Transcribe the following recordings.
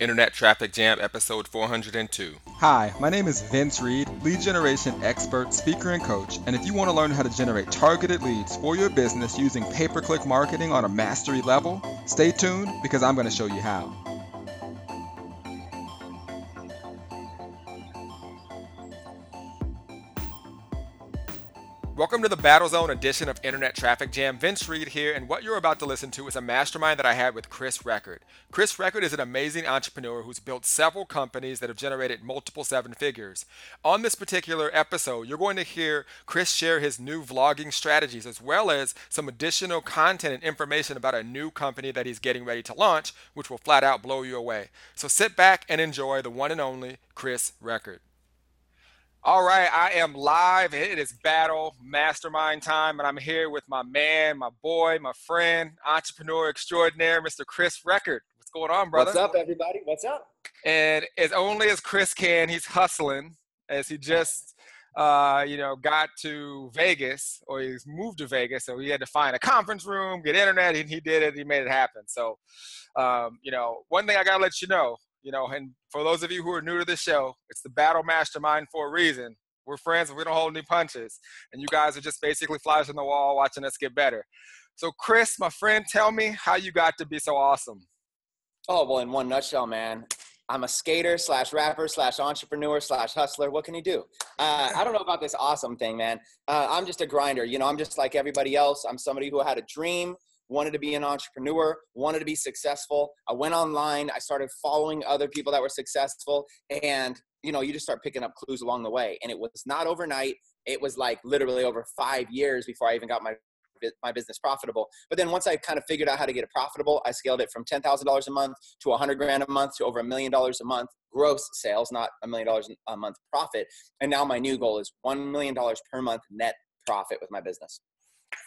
Internet Traffic Jam, episode 402. Hi, my name is Vince Reed, lead generation expert, speaker, and coach. And if you want to learn how to generate targeted leads for your business using pay per click marketing on a mastery level, stay tuned because I'm going to show you how. Welcome to the Battle Zone edition of Internet Traffic Jam. Vince Reed here, and what you're about to listen to is a mastermind that I had with Chris Record. Chris Record is an amazing entrepreneur who's built several companies that have generated multiple seven figures. On this particular episode, you're going to hear Chris share his new vlogging strategies as well as some additional content and information about a new company that he's getting ready to launch, which will flat out blow you away. So sit back and enjoy the one and only Chris Record. All right, I am live. It is battle mastermind time, and I'm here with my man, my boy, my friend, entrepreneur extraordinaire, Mr. Chris Record. What's going on, brother? What's up, everybody? What's up? And as only as Chris can, he's hustling as he just, uh, you know, got to Vegas or he's moved to Vegas, so he had to find a conference room, get internet, and he did it. He made it happen. So, um, you know, one thing I gotta let you know, you know, and for those of you who are new to the show, it's the Battle Mastermind for a reason. We're friends, we don't hold any punches. And you guys are just basically flies on the wall watching us get better. So, Chris, my friend, tell me how you got to be so awesome. Oh, well, in one nutshell, man, I'm a skater slash rapper slash entrepreneur slash hustler. What can you do? Uh, I don't know about this awesome thing, man. Uh, I'm just a grinder. You know, I'm just like everybody else. I'm somebody who had a dream, wanted to be an entrepreneur, wanted to be successful. I went online, I started following other people that were successful, and you know, you just start picking up clues along the way. And it was not overnight. It was like literally over five years before I even got my my business profitable. But then once I kind of figured out how to get it profitable, I scaled it from ten thousand dollars a month to a hundred grand a month to over a million dollars a month gross sales, not a million dollars a month profit. And now my new goal is one million dollars per month net profit with my business.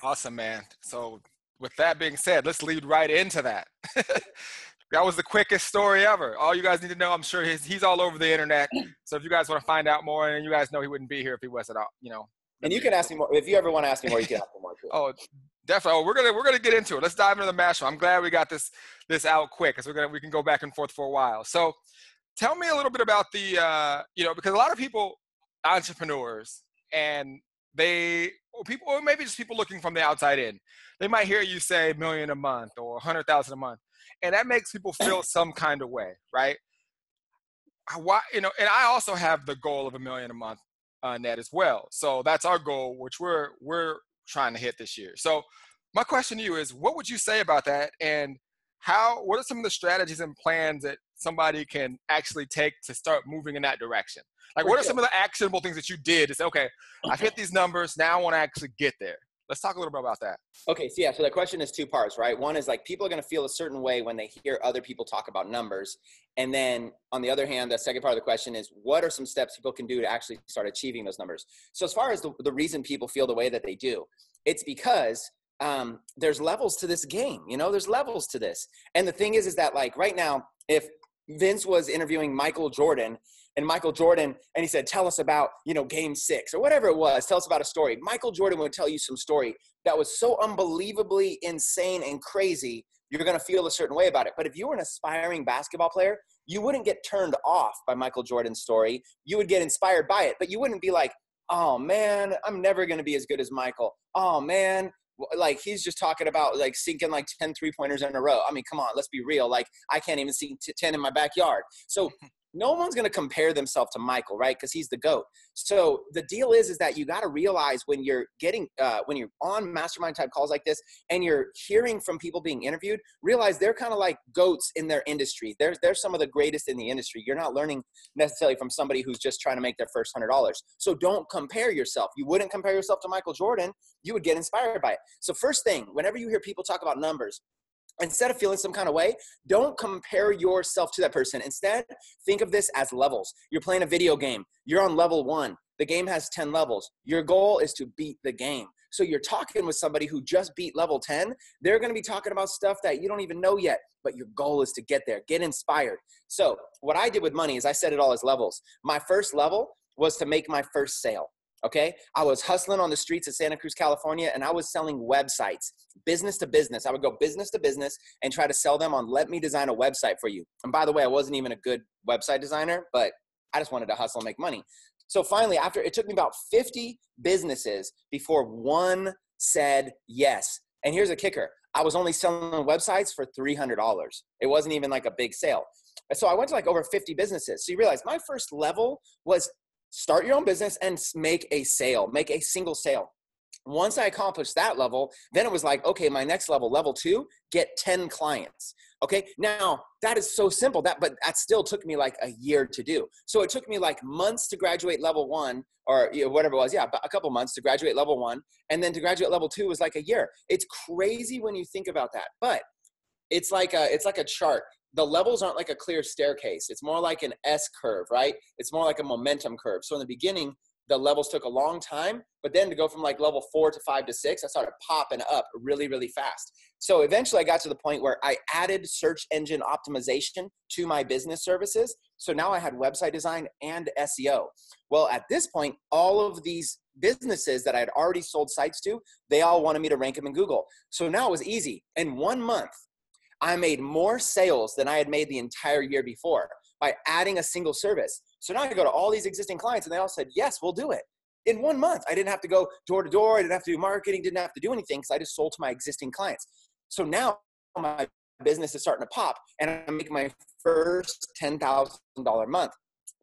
Awesome, man. So with that being said, let's lead right into that. that was the quickest story ever. All you guys need to know, I'm sure he's, he's all over the internet. So if you guys want to find out more, and you guys know he wouldn't be here if he wasn't out, you know. And you can ask me more if you ever want to ask me more. You can ask me more too. oh, definitely. Oh, we're gonna we're gonna get into it. Let's dive into the mashup. I'm glad we got this this out quick, because we're gonna we can go back and forth for a while. So, tell me a little bit about the uh, you know because a lot of people entrepreneurs and they or people or maybe just people looking from the outside in. They might hear you say million a month or 100000 a month and that makes people feel some kind of way right? Why you know and i also have the goal of a million a month uh, net as well so that's our goal which we're we're trying to hit this year. So my question to you is what would you say about that and how what are some of the strategies and plans that somebody can actually take to start moving in that direction like, what are some of the actionable things that you did to say, okay, I've hit these numbers. Now I want to actually get there. Let's talk a little bit about that. Okay, so yeah, so the question is two parts, right? One is like people are going to feel a certain way when they hear other people talk about numbers. And then on the other hand, the second part of the question is what are some steps people can do to actually start achieving those numbers? So, as far as the, the reason people feel the way that they do, it's because um, there's levels to this game. You know, there's levels to this. And the thing is, is that like right now, if Vince was interviewing Michael Jordan and Michael Jordan, and he said, Tell us about, you know, game six or whatever it was. Tell us about a story. Michael Jordan would tell you some story that was so unbelievably insane and crazy, you're going to feel a certain way about it. But if you were an aspiring basketball player, you wouldn't get turned off by Michael Jordan's story. You would get inspired by it, but you wouldn't be like, oh man, I'm never going to be as good as Michael. Oh man, like he's just talking about like sinking like 10 three pointers in a row. I mean, come on, let's be real. Like I can't even sink 10 in my backyard. So no one's going to compare themselves to Michael, right? Because he's the goat. So the deal is, is that you got to realize when you're getting, uh, when you're on mastermind type calls like this, and you're hearing from people being interviewed, realize they're kind of like goats in their industry. They're they're some of the greatest in the industry. You're not learning necessarily from somebody who's just trying to make their first hundred dollars. So don't compare yourself. You wouldn't compare yourself to Michael Jordan. You would get inspired by it. So first thing, whenever you hear people talk about numbers, instead of feeling some kind of way, don't compare yourself to that person. Instead, think of this as levels. You're playing a video game, you're on level one. The game has 10 levels. Your goal is to beat the game. So you're talking with somebody who just beat level 10. They're going to be talking about stuff that you don't even know yet, but your goal is to get there, get inspired. So, what I did with money is I set it all as levels. My first level was to make my first sale. Okay. I was hustling on the streets of Santa Cruz, California, and I was selling websites, business to business. I would go business to business and try to sell them on let me design a website for you. And by the way, I wasn't even a good website designer, but I just wanted to hustle and make money. So finally, after it took me about 50 businesses before one said yes. And here's a kicker I was only selling websites for $300. It wasn't even like a big sale. So I went to like over 50 businesses. So you realize my first level was start your own business and make a sale, make a single sale. Once I accomplished that level, then it was like, okay, my next level, level two, get 10 clients. Okay. Now that is so simple that, but that still took me like a year to do. So it took me like months to graduate level one or you know, whatever it was. Yeah. A couple months to graduate level one. And then to graduate level two was like a year. It's crazy when you think about that, but it's like a, it's like a chart the levels aren't like a clear staircase. It's more like an S curve, right? It's more like a momentum curve. So in the beginning, the levels took a long time, but then to go from like level four to five to six, I started popping up really, really fast. So eventually I got to the point where I added search engine optimization to my business services. So now I had website design and SEO. Well, at this point, all of these businesses that I had already sold sites to, they all wanted me to rank them in Google. So now it was easy. In one month, I made more sales than I had made the entire year before by adding a single service. So now I go to all these existing clients and they all said, yes, we'll do it. In one month, I didn't have to go door to door. I didn't have to do marketing, didn't have to do anything because I just sold to my existing clients. So now my business is starting to pop and I'm making my first $10,000 month.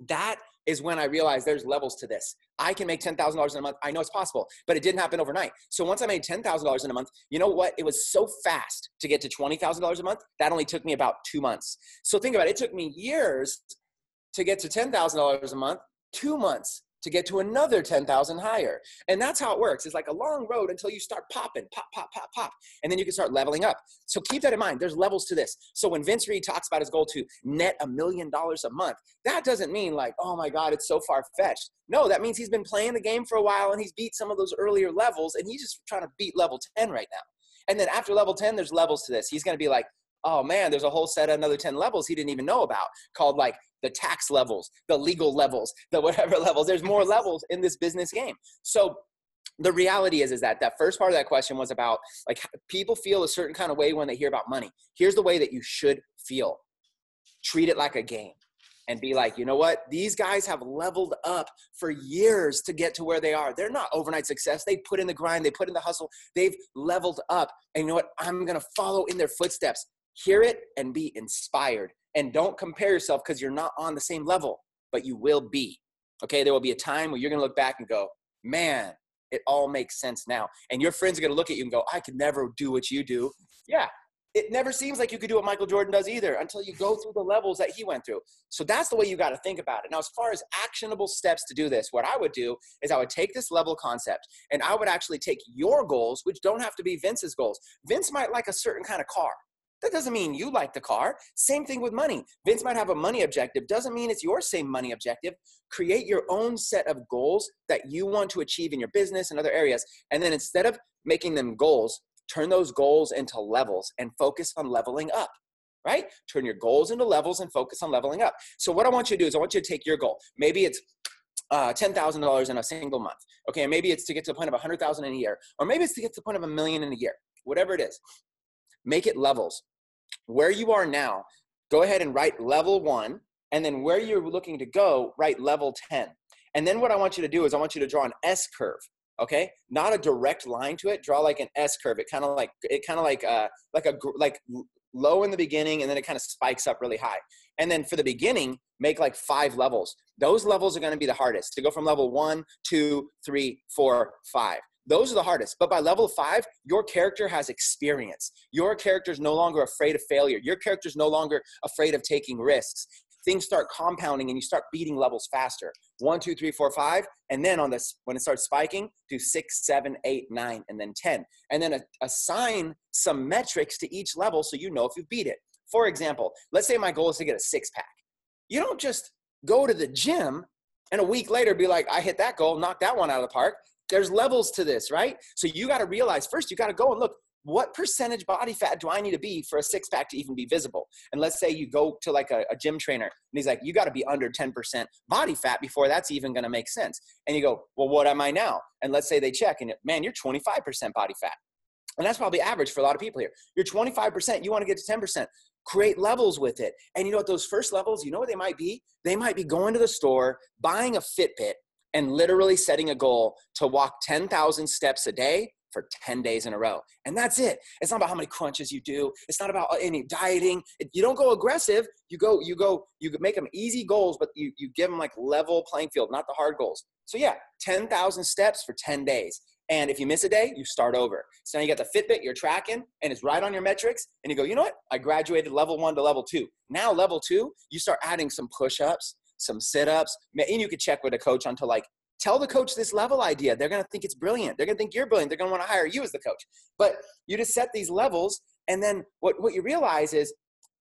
That is when I realized there's levels to this. I can make $10,000 in a month. I know it's possible, but it didn't happen overnight. So once I made $10,000 in a month, you know what? It was so fast to get to $20,000 a month. That only took me about two months. So think about it. It took me years to get to $10,000 a month, two months to get to another 10,000 higher. And that's how it works. It's like a long road until you start popping, pop, pop, pop, pop. And then you can start leveling up. So keep that in mind. There's levels to this. So when Vince Reed talks about his goal to net a million dollars a month, that doesn't mean like, oh my God, it's so far fetched. No, that means he's been playing the game for a while and he's beat some of those earlier levels and he's just trying to beat level 10 right now. And then after level 10, there's levels to this. He's going to be like, oh man, there's a whole set of another 10 levels he didn't even know about called like the tax levels, the legal levels, the whatever levels. There's more levels in this business game. So the reality is is that that first part of that question was about like people feel a certain kind of way when they hear about money. Here's the way that you should feel. Treat it like a game and be like, you know what? These guys have leveled up for years to get to where they are. They're not overnight success. They put in the grind, they put in the hustle, they've leveled up. And you know what? I'm going to follow in their footsteps hear it and be inspired. And don't compare yourself because you're not on the same level, but you will be. Okay, there will be a time where you're gonna look back and go, man, it all makes sense now. And your friends are gonna look at you and go, I could never do what you do. Yeah, it never seems like you could do what Michael Jordan does either until you go through the levels that he went through. So that's the way you got to think about it. Now, as far as actionable steps to do this, what I would do is I would take this level concept and I would actually take your goals, which don't have to be Vince's goals. Vince might like a certain kind of car. That doesn't mean you like the car. Same thing with money. Vince might have a money objective, doesn't mean it's your same money objective. Create your own set of goals that you want to achieve in your business and other areas. And then instead of making them goals, turn those goals into levels and focus on leveling up. Right? Turn your goals into levels and focus on leveling up. So, what I want you to do is, I want you to take your goal. Maybe it's uh, $10,000 in a single month. Okay, and maybe it's to get to the point of 100,000 in a year, or maybe it's to get to the point of a million in a year. Whatever it is, make it levels. Where you are now, go ahead and write level one, and then where you're looking to go, write level 10. And then what I want you to do is I want you to draw an S curve. Okay, not a direct line to it. Draw like an S curve. It kind of like it kind of like uh like a like low in the beginning, and then it kind of spikes up really high. And then for the beginning, make like five levels. Those levels are going to be the hardest to go from level one, two, three, four, five. Those are the hardest. But by level five, your character has experience. Your character is no longer afraid of failure. Your character is no longer afraid of taking risks. Things start compounding and you start beating levels faster. One, two, three, four, five. And then on this, when it starts spiking, do six, seven, eight, nine, and then 10. And then assign some metrics to each level so you know if you beat it. For example, let's say my goal is to get a six pack. You don't just go to the gym and a week later be like, I hit that goal, knock that one out of the park there's levels to this, right? So you got to realize first, you got to go and look what percentage body fat do I need to be for a six pack to even be visible? And let's say you go to like a, a gym trainer and he's like, you got to be under 10% body fat before that's even going to make sense. And you go, well, what am I now? And let's say they check and man, you're 25% body fat. And that's probably average for a lot of people here. You're 25%, you want to get to 10%. Create levels with it. And you know what, those first levels, you know what they might be? They might be going to the store, buying a Fitbit, and literally setting a goal to walk 10,000 steps a day for 10 days in a row. And that's it. It's not about how many crunches you do. It's not about any dieting. You don't go aggressive. You go, you go, you make them easy goals, but you, you give them like level playing field, not the hard goals. So yeah, 10,000 steps for 10 days. And if you miss a day, you start over. So now you got the Fitbit, you're tracking, and it's right on your metrics. And you go, you know what? I graduated level one to level two. Now, level two, you start adding some push ups, some sit ups, and you could check with a coach on to like tell the coach this level idea. They're going to think it's brilliant. They're going to think you're brilliant. They're going to want to hire you as the coach. But you just set these levels. And then what, what you realize is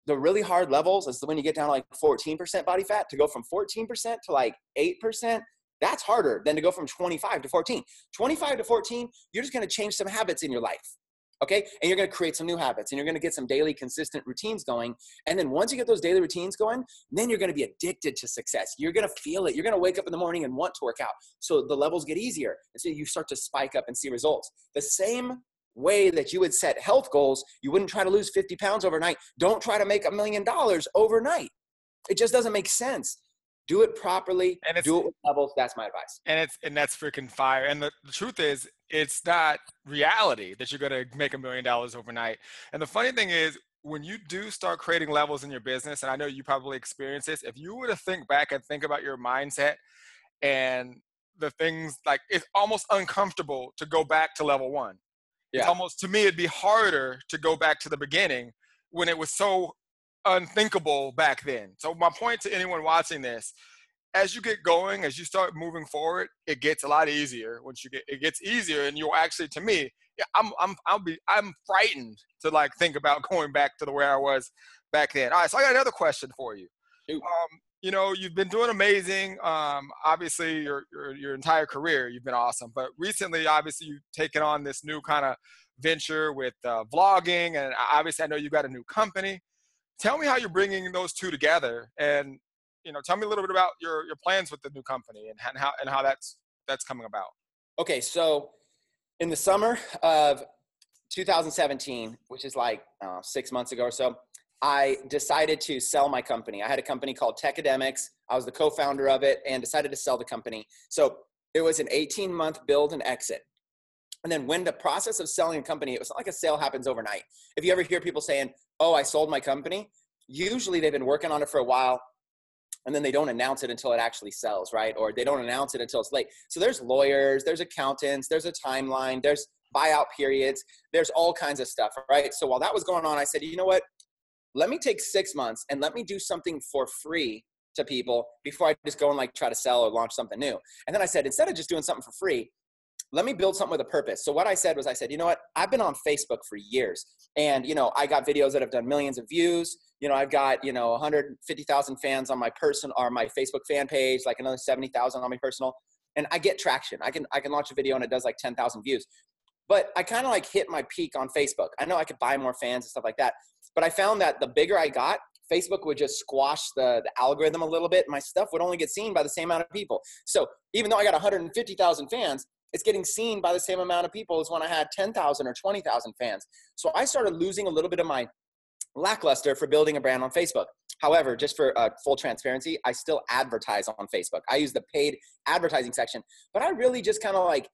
the really hard levels is when you get down to like 14% body fat to go from 14% to like 8%. That's harder than to go from 25 to 14. 25 to 14, you're just going to change some habits in your life okay? And you're going to create some new habits and you're going to get some daily consistent routines going and then once you get those daily routines going then you're going to be addicted to success. You're going to feel it. You're going to wake up in the morning and want to work out so the levels get easier and so you start to spike up and see results. The same way that you would set health goals you wouldn't try to lose 50 pounds overnight. Don't try to make a million dollars overnight. It just doesn't make sense do it properly and do it with levels that's my advice. And it's and that's freaking fire. And the, the truth is it's not reality that you're going to make a million dollars overnight. And the funny thing is when you do start creating levels in your business and i know you probably experience this if you were to think back and think about your mindset and the things like it's almost uncomfortable to go back to level one. Yeah. it's almost to me it'd be harder to go back to the beginning when it was so unthinkable back then. So my point to anyone watching this, as you get going, as you start moving forward, it gets a lot easier. Once you get, it gets easier, and you'll actually, to me, I'm, I'm, I'll be, I'm frightened to like think about going back to the where I was back then. All right, so I got another question for you. Um, you know, you've been doing amazing. Um, obviously, your, your your entire career, you've been awesome. But recently, obviously, you've taken on this new kind of venture with uh, vlogging, and obviously, I know you got a new company tell me how you're bringing those two together and you know tell me a little bit about your your plans with the new company and, how and how that's that's coming about. Okay so in the summer of 2017 which is like uh, six months ago or so i decided to sell my company. I had a company called Tecademics. I was the co-founder of it and decided to sell the company. So it was an 18 month build and exit and then when the process of selling a company, it was not like a sale happens overnight. If you ever hear people saying, oh, I sold my company, usually they've been working on it for a while and then they don't announce it until it actually sells, right? Or they don't announce it until it's late. So there's lawyers, there's accountants, there's a timeline, there's buyout periods, there's all kinds of stuff, right? So while that was going on, I said, you know what? Let me take six months and let me do something for free to people before I just go and like try to sell or launch something new. And then I said, instead of just doing something for free, let me build something with a purpose. So what I said was I said, you know what? I've been on Facebook for years and you know, I got videos that have done millions of views. You know, I've got, you know, 150,000 fans on my person or my Facebook fan page, like another 70,000 on my personal. And I get traction. I can I can launch a video and it does like 10,000 views. But I kind of like hit my peak on Facebook. I know I could buy more fans and stuff like that. But I found that the bigger I got, Facebook would just squash the, the algorithm a little bit. My stuff would only get seen by the same amount of people. So even though I got 150,000 fans, it's getting seen by the same amount of people as when I had 10,000 or 20,000 fans. So I started losing a little bit of my lackluster for building a brand on Facebook. However, just for uh, full transparency, I still advertise on Facebook. I use the paid advertising section, but I really just kind of like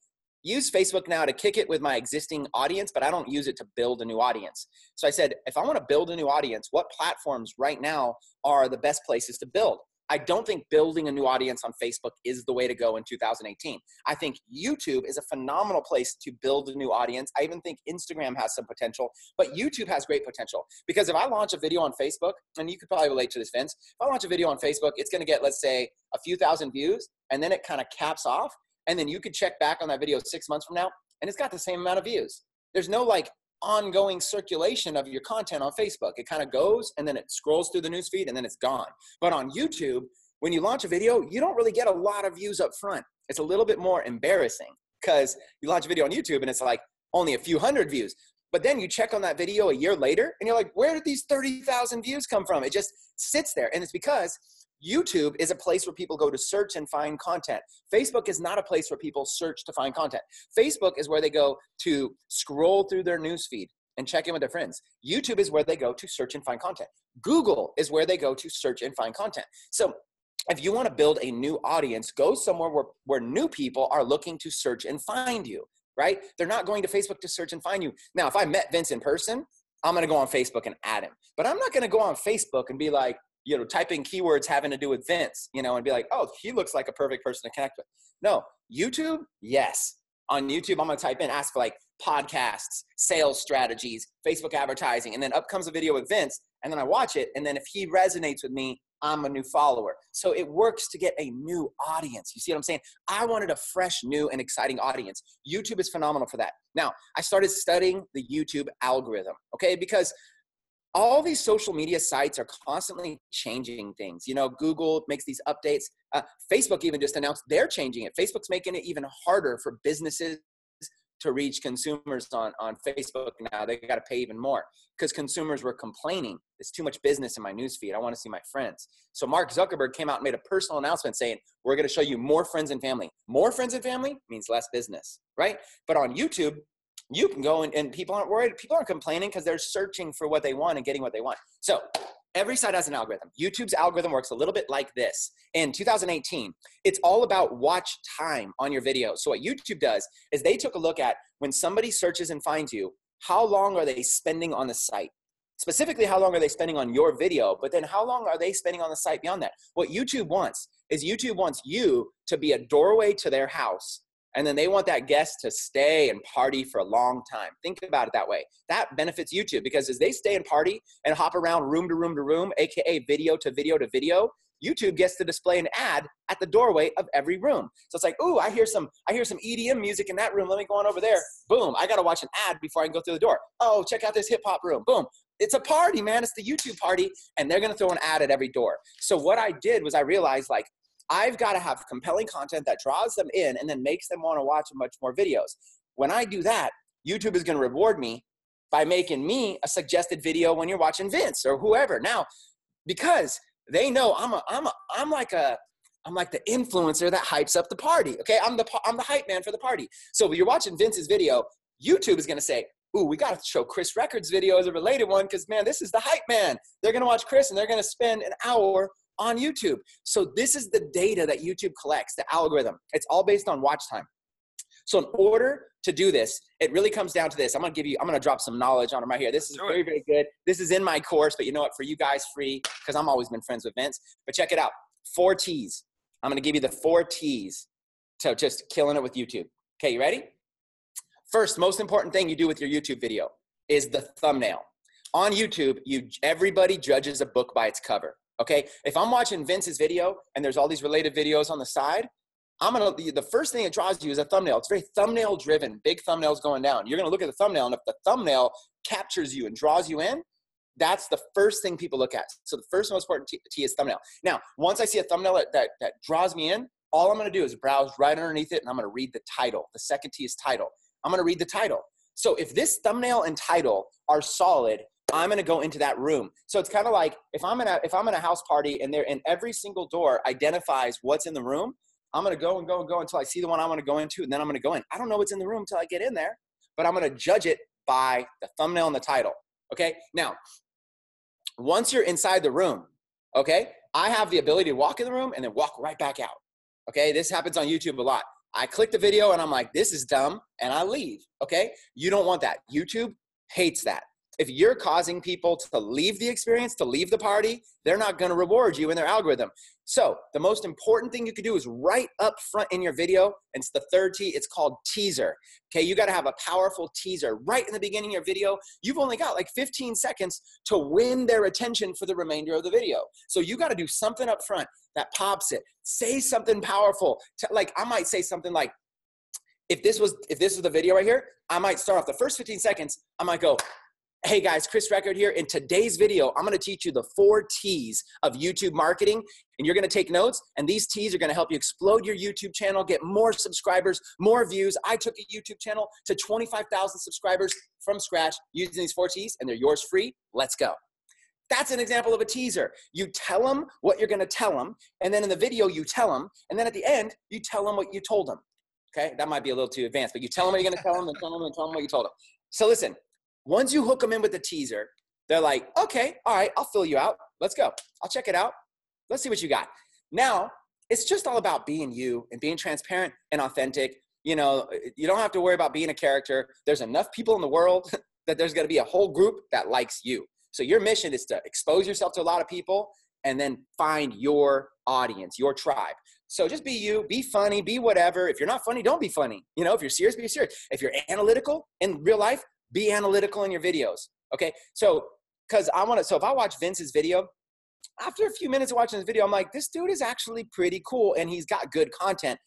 use Facebook now to kick it with my existing audience, but I don't use it to build a new audience. So I said, if I want to build a new audience, what platforms right now are the best places to build? I don't think building a new audience on Facebook is the way to go in 2018. I think YouTube is a phenomenal place to build a new audience. I even think Instagram has some potential, but YouTube has great potential because if I launch a video on Facebook, and you could probably relate to this, Vince, if I launch a video on Facebook, it's going to get, let's say, a few thousand views, and then it kind of caps off. And then you could check back on that video six months from now, and it's got the same amount of views. There's no like ongoing circulation of your content on Facebook. It kind of goes and then it scrolls through the newsfeed and then it's gone. But on YouTube, when you launch a video, you don't really get a lot of views up front. It's a little bit more embarrassing because you launch a video on YouTube and it's like only a few hundred views. But then you check on that video a year later and you're like, where did these 30,000 views come from? It just sits there. And it's because YouTube is a place where people go to search and find content. Facebook is not a place where people search to find content. Facebook is where they go to scroll through their newsfeed and check in with their friends. YouTube is where they go to search and find content. Google is where they go to search and find content. So if you want to build a new audience, go somewhere where, where new people are looking to search and find you, right? They're not going to Facebook to search and find you. Now, if I met Vince in person, I'm going to go on Facebook and add him. But I'm not going to go on Facebook and be like, you know, typing keywords having to do with Vince, you know, and be like, oh, he looks like a perfect person to connect with. No, YouTube, yes. On YouTube, I'm gonna type in, ask for like podcasts, sales strategies, Facebook advertising, and then up comes a video with Vince, and then I watch it, and then if he resonates with me, I'm a new follower. So it works to get a new audience. You see what I'm saying? I wanted a fresh, new, and exciting audience. YouTube is phenomenal for that. Now, I started studying the YouTube algorithm, okay? Because all these social media sites are constantly changing things. You know, Google makes these updates. Uh, Facebook even just announced they're changing it. Facebook's making it even harder for businesses to reach consumers on, on Facebook now. They got to pay even more because consumers were complaining. It's too much business in my newsfeed. I want to see my friends. So Mark Zuckerberg came out and made a personal announcement saying, we're going to show you more friends and family. More friends and family means less business, right? But on YouTube, you can go and, and people aren't worried. People aren't complaining because they're searching for what they want and getting what they want. So every site has an algorithm. YouTube's algorithm works a little bit like this. In 2018, it's all about watch time on your video. So what YouTube does is they took a look at when somebody searches and finds you, how long are they spending on the site? Specifically, how long are they spending on your video? But then how long are they spending on the site beyond that? What YouTube wants is YouTube wants you to be a doorway to their house and then they want that guest to stay and party for a long time. Think about it that way. That benefits YouTube because as they stay and party and hop around room to room to room, aka video to video to video, YouTube gets to display an ad at the doorway of every room. So it's like, ooh, I hear some, I hear some EDM music in that room. Let me go on over there. Boom, I gotta watch an ad before I can go through the door. Oh, check out this hip hop room. Boom. It's a party, man. It's the YouTube party, and they're gonna throw an ad at every door. So what I did was I realized like I've got to have compelling content that draws them in and then makes them want to watch a much more videos. When I do that, YouTube is going to reward me by making me a suggested video when you're watching Vince or whoever. Now, because they know I'm a, I'm a, I'm like a I'm like the influencer that hypes up the party. Okay, I'm the I'm the hype man for the party. So when you're watching Vince's video, YouTube is gonna say, "Ooh, we got to show Chris Records video as a related one because man, this is the hype man." They're gonna watch Chris and they're gonna spend an hour on YouTube. So this is the data that YouTube collects, the algorithm. It's all based on watch time. So in order to do this, it really comes down to this. I'm gonna give you, I'm gonna drop some knowledge on them right here. This is very, very good. This is in my course, but you know what? For you guys, free because I'm always been friends with Vince. But check it out. Four T's. I'm gonna give you the four T's to just killing it with YouTube. Okay, you ready? First, most important thing you do with your YouTube video is the thumbnail. On YouTube, you everybody judges a book by its cover. Okay, if I'm watching Vince's video and there's all these related videos on the side, I'm gonna the first thing it draws you is a thumbnail. It's very thumbnail driven, big thumbnails going down. You're gonna look at the thumbnail, and if the thumbnail captures you and draws you in, that's the first thing people look at. So the first most important T, is thumbnail. Now, once I see a thumbnail that, that, that draws me in, all I'm gonna do is browse right underneath it and I'm gonna read the title. The second T is title. I'm gonna read the title. So if this thumbnail and title are solid, I'm going to go into that room. So it's kind of like if I'm in a if I'm in a house party and there and every single door identifies what's in the room, I'm going to go and go and go until I see the one I want to go into, and then I'm going to go in. I don't know what's in the room until I get in there, but I'm going to judge it by the thumbnail and the title. Okay. Now, once you're inside the room, okay, I have the ability to walk in the room and then walk right back out. Okay. This happens on YouTube a lot. I click the video and I'm like, this is dumb, and I leave. Okay. You don't want that. YouTube hates that if you're causing people to leave the experience, to leave the party, they're not going to reward you in their algorithm. So, the most important thing you could do is right up front in your video. And it's the third T, it's called teaser. Okay, you got to have a powerful teaser right in the beginning of your video. You've only got like 15 seconds to win their attention for the remainder of the video. So, you got to do something up front that pops it. Say something powerful. Like, I might say something like, if this was if this was the video right here, I might start off the first 15 seconds. I might go, Hey guys, Chris Record here. In today's video, I'm gonna teach you the four T's of YouTube marketing, and you're gonna take notes, and these T's are gonna help you explode your YouTube channel, get more subscribers, more views. I took a YouTube channel to 25,000 subscribers from scratch using these four T's, and they're yours free. Let's go. That's an example of a teaser. You tell them what you're gonna tell them, and then in the video, you tell them, and then at the end, you tell them what you told them. Okay, that might be a little too advanced, but you tell them what you're gonna tell them, and tell them and tell them what you told them. So listen, once you hook them in with the teaser, they're like, okay, all right, I'll fill you out. Let's go. I'll check it out. Let's see what you got. Now, it's just all about being you and being transparent and authentic. You know, you don't have to worry about being a character. There's enough people in the world that there's going to be a whole group that likes you. So your mission is to expose yourself to a lot of people and then find your audience, your tribe. So just be you, be funny, be whatever. If you're not funny, don't be funny. You know, if you're serious, be serious. If you're analytical in real life, be analytical in your videos. Okay. So, because I want to, so if I watch Vince's video, after a few minutes of watching this video, I'm like, this dude is actually pretty cool and he's got good content.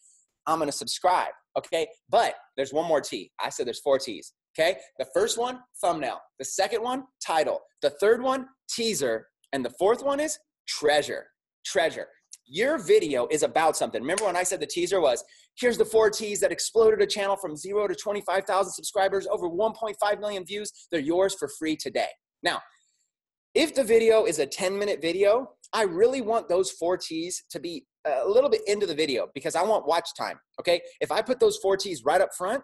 I'm going to subscribe. Okay. But there's one more T. I said there's four T's. Okay. The first one, thumbnail. The second one, title. The third one, teaser. And the fourth one is treasure. Treasure your video is about something. Remember when I said the teaser was, here's the four T's that exploded a channel from zero to 25,000 subscribers, over 1.5 million views. They're yours for free today. Now, if the video is a 10 minute video, I really want those four T's to be a little bit into the video because I want watch time. Okay. If I put those four T's right up front,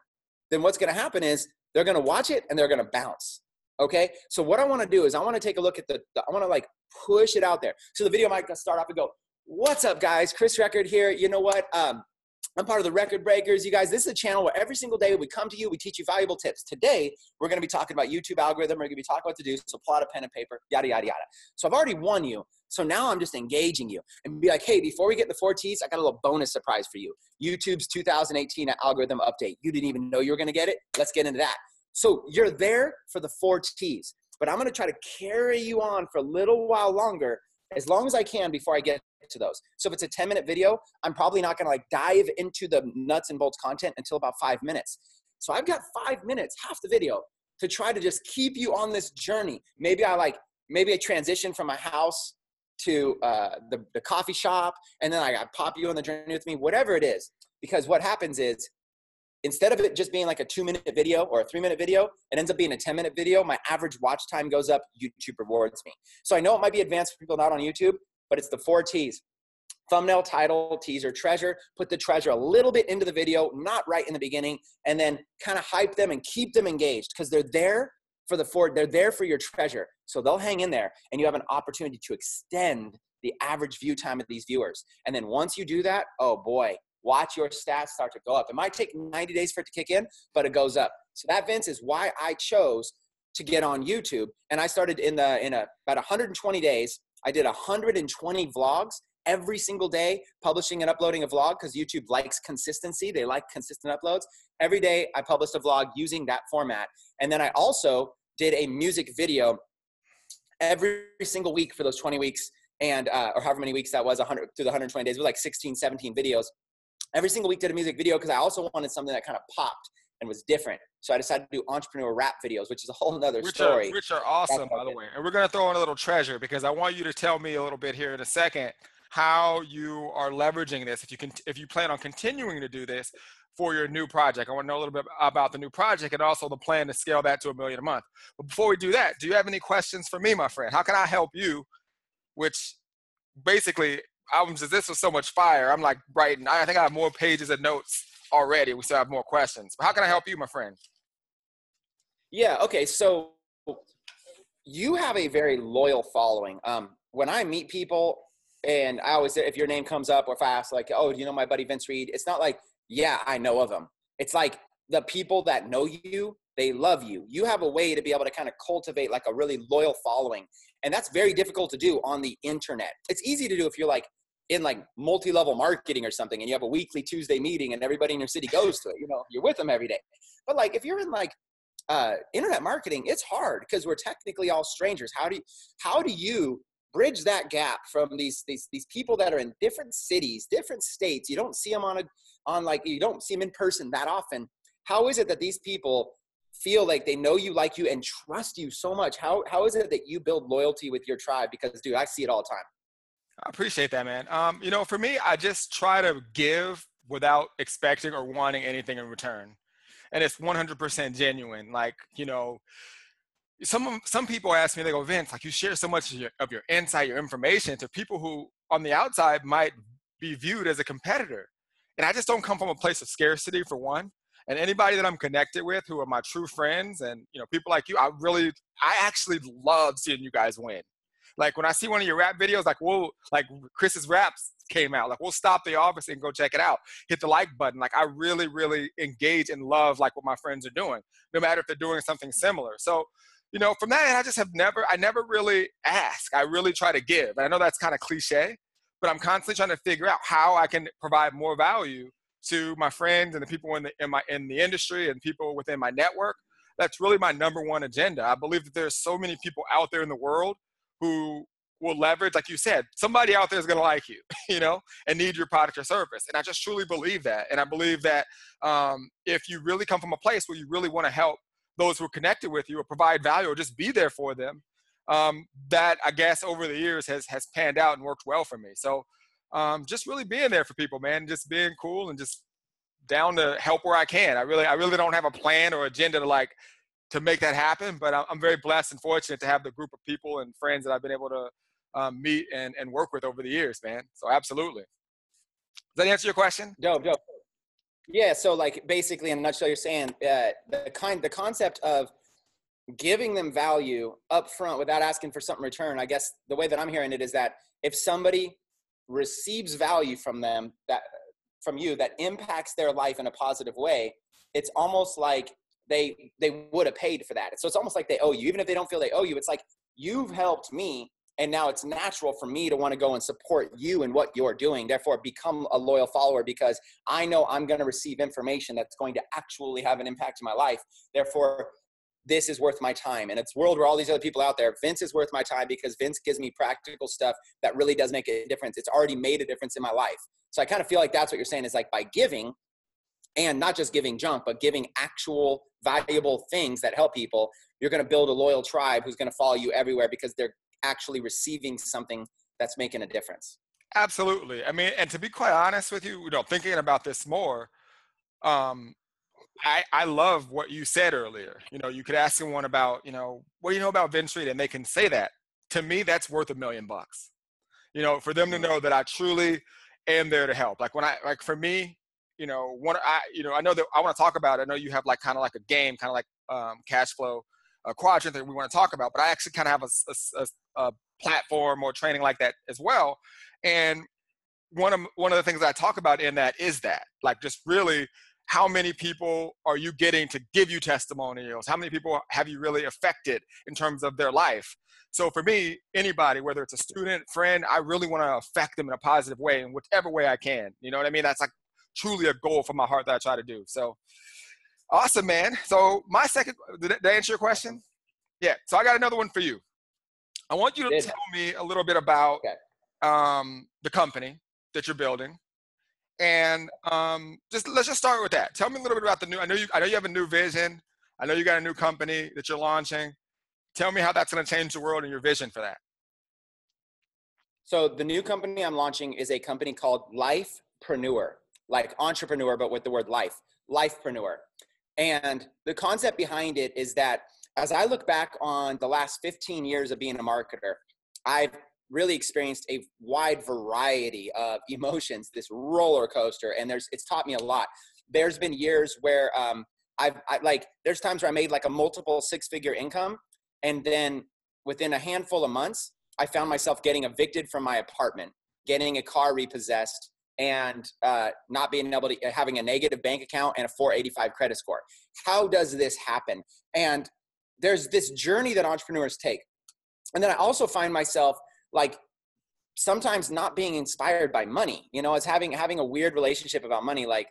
then what's going to happen is they're going to watch it and they're going to bounce. Okay. So what I want to do is I want to take a look at the, I want to like push it out there. So the video might start off and go, What's up, guys? Chris Record here. You know what? Um, I'm part of the Record Breakers. You guys, this is a channel where every single day we come to you, we teach you valuable tips. Today, we're going to be talking about YouTube algorithm. We're going to be talking about what to do. So plot a pen and paper, yada, yada, yada. So I've already won you. So now I'm just engaging you and be like, hey, before we get the four T's, I got a little bonus surprise for you. YouTube's 2018 algorithm update. You didn't even know you were going to get it. Let's get into that. So you're there for the four T's, but I'm going to try to carry you on for a little while longer as long as I can before I get to those. So if it's a 10 minute video, I'm probably not gonna like dive into the nuts and bolts content until about five minutes. So I've got five minutes, half the video, to try to just keep you on this journey. Maybe I like, maybe I transition from my house to uh, the, the coffee shop, and then I, I pop you on the journey with me, whatever it is. Because what happens is instead of it just being like a two minute video or a three minute video, it ends up being a 10 minute video. My average watch time goes up. YouTube rewards me. So I know it might be advanced for people not on YouTube, but it's the four T's thumbnail, title, teaser, treasure. Put the treasure a little bit into the video, not right in the beginning, and then kind of hype them and keep them engaged because they're there for the four, they're there for your treasure. So they'll hang in there and you have an opportunity to extend the average view time of these viewers. And then once you do that, oh boy, watch your stats start to go up. It might take 90 days for it to kick in, but it goes up. So that Vince is why I chose to get on YouTube. And I started in the in a about 120 days. I did 120 vlogs every single day, publishing and uploading a vlog because YouTube likes consistency. They like consistent uploads. Every day I published a vlog using that format. And then I also did a music video every single week for those 20 weeks and uh, or however many weeks that was 100 through the 120 days it was like 16 17 videos every single week did a music video because I also wanted something that kind of popped and was different. So I decided to do entrepreneur rap videos, which is a whole nother which story. Are, which are awesome, by the way. And we're going to throw in a little treasure because I want you to tell me a little bit here in a second how you are leveraging this. If you can, if you plan on continuing to do this for your new project, I want to know a little bit about the new project and also the plan to scale that to a million a month. But before we do that, do you have any questions for me, my friend? How can I help you? Which basically albums is this was so much fire. I'm like writing. I think I have more pages of notes already. We still have more questions. But how can I help you, my friend? Yeah. Okay. So you have a very loyal following. Um, when I meet people, and I always say, if your name comes up, or if I ask, like, "Oh, do you know my buddy Vince Reed?" It's not like, "Yeah, I know of him." It's like the people that know you, they love you. You have a way to be able to kind of cultivate like a really loyal following, and that's very difficult to do on the internet. It's easy to do if you're like in like multi-level marketing or something and you have a weekly tuesday meeting and everybody in your city goes to it you know you're with them every day but like if you're in like uh, internet marketing it's hard because we're technically all strangers how do you how do you bridge that gap from these these these people that are in different cities different states you don't see them on a on like you don't see them in person that often how is it that these people feel like they know you, like you, and trust you so much? How how is it that you build loyalty with your tribe? Because dude, I see it all the time. I appreciate that, man. Um, you know, for me, I just try to give without expecting or wanting anything in return, and it's 100% genuine. Like, you know, some some people ask me, they go, Vince, like you share so much of your, of your insight, your information to people who on the outside might be viewed as a competitor, and I just don't come from a place of scarcity for one. And anybody that I'm connected with, who are my true friends, and you know, people like you, I really, I actually love seeing you guys win. Like when I see one of your rap videos, like we'll like Chris's raps came out, like we'll stop the office and go check it out. Hit the like button. Like I really, really engage and love like what my friends are doing, no matter if they're doing something similar. So, you know, from that I just have never, I never really ask. I really try to give. And I know that's kind of cliche, but I'm constantly trying to figure out how I can provide more value to my friends and the people in the in my in the industry and people within my network. That's really my number one agenda. I believe that there's so many people out there in the world who will leverage, like you said, somebody out there is going to like you, you know, and need your product or service. And I just truly believe that. And I believe that um, if you really come from a place where you really want to help those who are connected with you or provide value or just be there for them, um, that I guess over the years has has panned out and worked well for me. So um, just really being there for people, man, just being cool and just down to help where I can. I really I really don't have a plan or agenda to like to make that happen. But I'm very blessed and fortunate to have the group of people and friends that I've been able to um, meet and, and work with over the years, man. So absolutely. Does that answer your question? Dope, dope. Yeah. So like basically in a nutshell, you're saying uh, the kind, the concept of giving them value up front without asking for something in return. I guess the way that I'm hearing it is that if somebody receives value from them that from you that impacts their life in a positive way, it's almost like they they would have paid for that. So it's almost like they owe you, even if they don't feel they owe you. It's like you've helped me, and now it's natural for me to want to go and support you and what you're doing. Therefore, become a loyal follower because I know I'm going to receive information that's going to actually have an impact in my life. Therefore, this is worth my time. And it's world where all these other people out there, Vince is worth my time because Vince gives me practical stuff that really does make a difference. It's already made a difference in my life. So I kind of feel like that's what you're saying is like by giving, and not just giving junk, but giving actual valuable things that help people, you're going to build a loyal tribe who's going to follow you everywhere because they're actually receiving something that's making a difference. Absolutely. I mean, and to be quite honest with you, you know, thinking about this more, um, I, I love what you said earlier. You know, you could ask someone about, you know, what do you know about Reed? And they can say that. To me, that's worth a million bucks. You know, for them to know that I truly am there to help. Like when I, like for me, you know, one, I, you know, I know that I want to talk about. I know you have like kind of like a game, kind of like um, cash flow a quadrant that we want to talk about. But I actually kind of have a, a, a platform or training like that as well. And one of one of the things that I talk about in that is that, like, just really how many people are you getting to give you testimonials? How many people have you really affected in terms of their life? So for me, anybody, whether it's a student, friend, I really want to affect them in a positive way in whichever way I can. You know what I mean? That's like truly a goal from my heart that I try to do. So awesome, man. So my second, did that answer your question? Yeah. So I got another one for you. I want you to tell me a little bit about okay. um, the company that you're building, and um, just let's just start with that. Tell me a little bit about the new. I know you. I know you have a new vision. I know you got a new company that you're launching. Tell me how that's going to change the world and your vision for that. So the new company I'm launching is a company called Lifepreneur like entrepreneur, but with the word life, lifepreneur. And the concept behind it is that as I look back on the last 15 years of being a marketer, I've really experienced a wide variety of emotions, this roller coaster, and there's it's taught me a lot. There's been years where um, I've I, like there's times where I made like a multiple six figure income, and then within a handful of months, I found myself getting evicted from my apartment, getting a car repossessed, and uh, not being able to having a negative bank account and a 485 credit score. How does this happen? And there's this journey that entrepreneurs take. And then I also find myself like sometimes not being inspired by money. You know, it's having having a weird relationship about money. Like,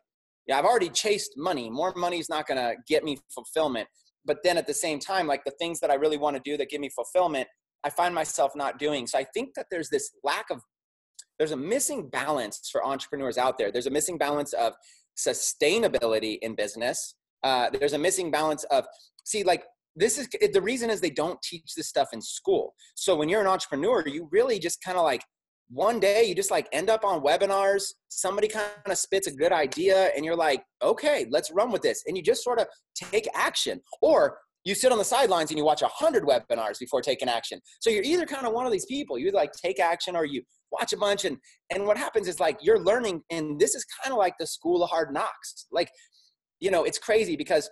yeah, I've already chased money. More money is not gonna get me fulfillment. But then at the same time, like the things that I really want to do that give me fulfillment, I find myself not doing. So I think that there's this lack of there's a missing balance for entrepreneurs out there. There's a missing balance of sustainability in business Uh, there's a missing balance of see like this is the reason is they don't teach this stuff in school. So when you're an entrepreneur, you really just kind of like one day you just like end up on webinars somebody kind of spits a good idea and you're like okay let's run with this and you just sort of take action or you sit on the sidelines and you watch a hundred webinars before taking action. So you're either kind of one of these people you like take action or you watch a bunch and and what happens is like you're learning and this is kind of like the school of hard knocks. Like you know it's crazy because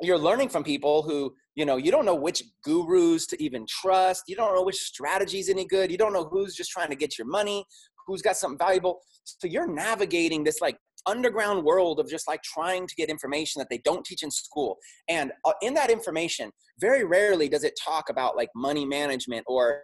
you're learning from people who you know you don't know which gurus to even trust you don't know which strategy is any good you don't know who's just trying to get your money who's got something valuable. So you're navigating this like underground world of just like trying to get information that they don't teach in school. And uh, in that information very rarely does it talk about like money management or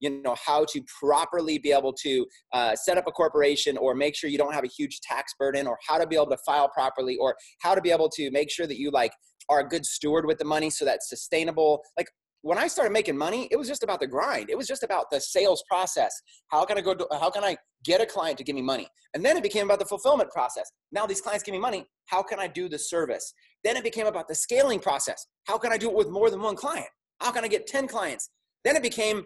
you know how to properly be able to uh, set up a corporation or make sure you don't have a huge tax burden or how to be able to file properly or how to be able to make sure that you like are a good steward with the money so that's sustainable. Like when I started making money, it was just about the grind. It was just about the sales process. How can I go? To, how can I get a client to give me money? And then it became about the fulfillment process. Now these clients give me money. How can I do the service? Then it became about the scaling process. How can I do it with more than one client? How can I get 10 clients? Then it became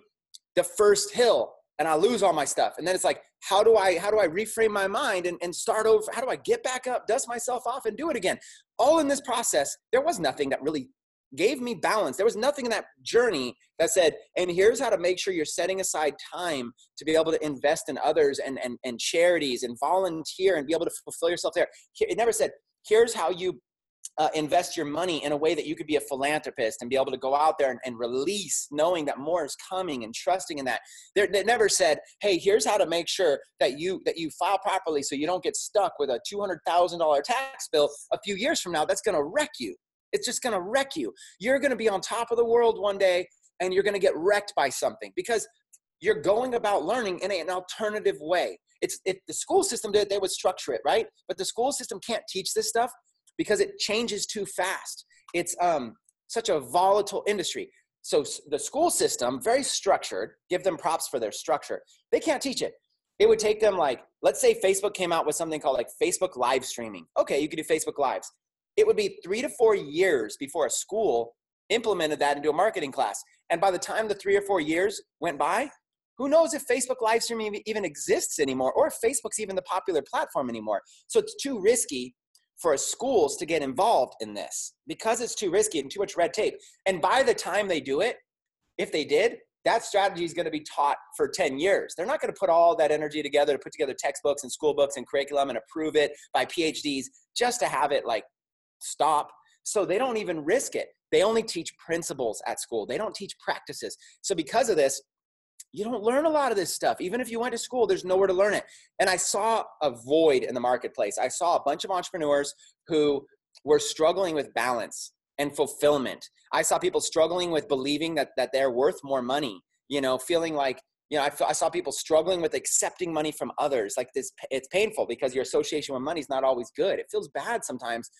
the first hill and I lose all my stuff. And then it's like, how do I how do I reframe my mind and, and start over? How do I get back up, dust myself off, and do it again? All in this process, there was nothing that really gave me balance. There was nothing in that journey that said, and here's how to make sure you're setting aside time to be able to invest in others and, and, and charities and volunteer and be able to fulfill yourself there. It never said, here's how you uh, invest your money in a way that you could be a philanthropist and be able to go out there and, and release knowing that more is coming and trusting in that they never said hey here's how to make sure that you that you file properly so you don't get stuck with a $200000 tax bill a few years from now that's going to wreck you it's just going to wreck you you're going to be on top of the world one day and you're going to get wrecked by something because you're going about learning in an alternative way it's if the school system did they would structure it right but the school system can't teach this stuff because it changes too fast. It's um, such a volatile industry. So the school system, very structured, give them props for their structure. They can't teach it. It would take them like, let's say Facebook came out with something called like Facebook live streaming. Okay, you could do Facebook lives. It would be three to four years before a school implemented that into a marketing class. And by the time the three or four years went by, who knows if Facebook live streaming even exists anymore or if Facebook's even the popular platform anymore. So it's too risky for schools to get involved in this because it's too risky and too much red tape. And by the time they do it, if they did, that strategy is going to be taught for 10 years. They're not going to put all that energy together to put together textbooks and school books and curriculum and approve it by PhDs just to have it like stop. So they don't even risk it. They only teach principles at school. They don't teach practices. So because of this, you don't learn a lot of this stuff. Even if you went to school, there's nowhere to learn it. And I saw a void in the marketplace. I saw a bunch of entrepreneurs who were struggling with balance and fulfillment. I saw people struggling with believing that, that they're worth more money, you know, feeling like, you know, I, I saw people struggling with accepting money from others. Like this, it's painful because your association with money is not always good. It feels bad sometimes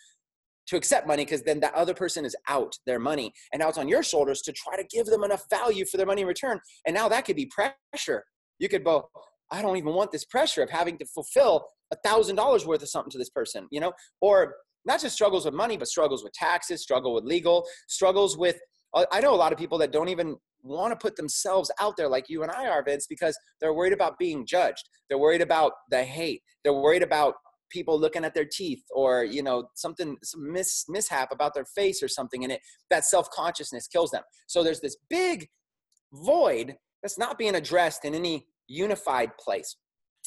to accept money because then that other person is out their money and now it's on your shoulders to try to give them enough value for their money in return and now that could be pressure you could go i don't even want this pressure of having to fulfill a thousand dollars worth of something to this person you know or not just struggles with money but struggles with taxes struggle with legal struggles with uh, i know a lot of people that don't even want to put themselves out there like you and I are, Vince, because they're worried about being judged. They're worried about the hate. They're worried about people looking at their teeth or you know something some mis, mishap about their face or something and it that self-consciousness kills them. So there's this big void that's not being addressed in any unified place.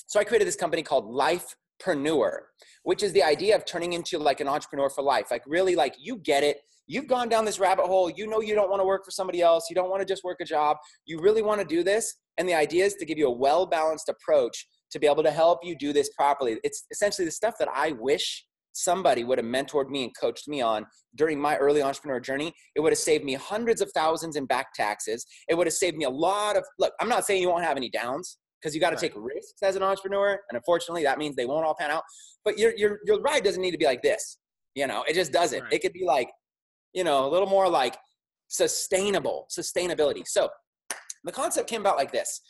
So i created this company called lifepreneur which is the idea of turning into like an entrepreneur for life. Like really like you get it. You've gone down this rabbit hole. You know you don't want to work for somebody else. You don't want to just work a job. You really want to do this. And the idea is to give you a well balanced approach to be able to help you do this properly. It's essentially the stuff that I wish somebody would have mentored me and coached me on during my early entrepreneur journey. It would have saved me hundreds of thousands in back taxes. It would have saved me a lot of look, I'm not saying you won't have any downs because you got to right. take risks as an entrepreneur. And unfortunately, that means they won't all pan out. But your your your ride doesn't need to be like this. You know, it just doesn't. Right. It could be like, you know, a little more like sustainable, sustainability. So the concept came about like this.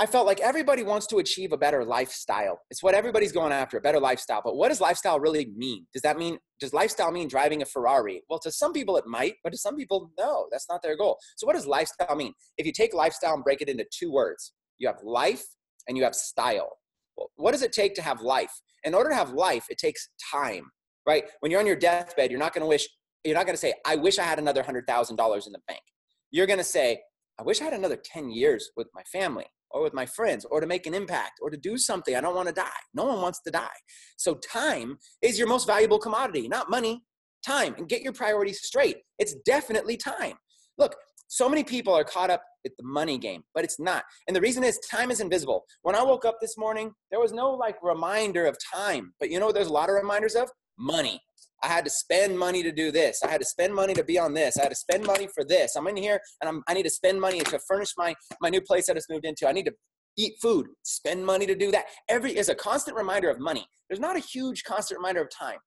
I felt like everybody wants to achieve a better lifestyle. It's what everybody's going after, a better lifestyle. But what does lifestyle really mean? Does that mean, does lifestyle mean driving a Ferrari? Well, to some people it might, but to some people, no, that's not their goal. So what does lifestyle mean? If you take lifestyle and break it into two words, you have life and you have style. Well, what does it take to have life? In order to have life, it takes time, right? When you're on your deathbed, you're not going to wish, you're not going to say, I wish I had another $100,000 in the bank. You're going to say, I wish I had another 10 years with my family or with my friends or to make an impact or to do something. I don't want to die. No one wants to die. So, time is your most valuable commodity, not money, time. And get your priorities straight. It's definitely time. Look, so many people are caught up at the money game, but it's not. And the reason is time is invisible. When I woke up this morning, there was no like reminder of time. But you know there's a lot of reminders of? Money. I had to spend money to do this. I had to spend money to be on this. I had to spend money for this. I'm in here and I'm, I need to spend money to furnish my, my new place that I just moved into. I need to eat food, spend money to do that. Every is a constant reminder of money. There's not a huge constant reminder of time.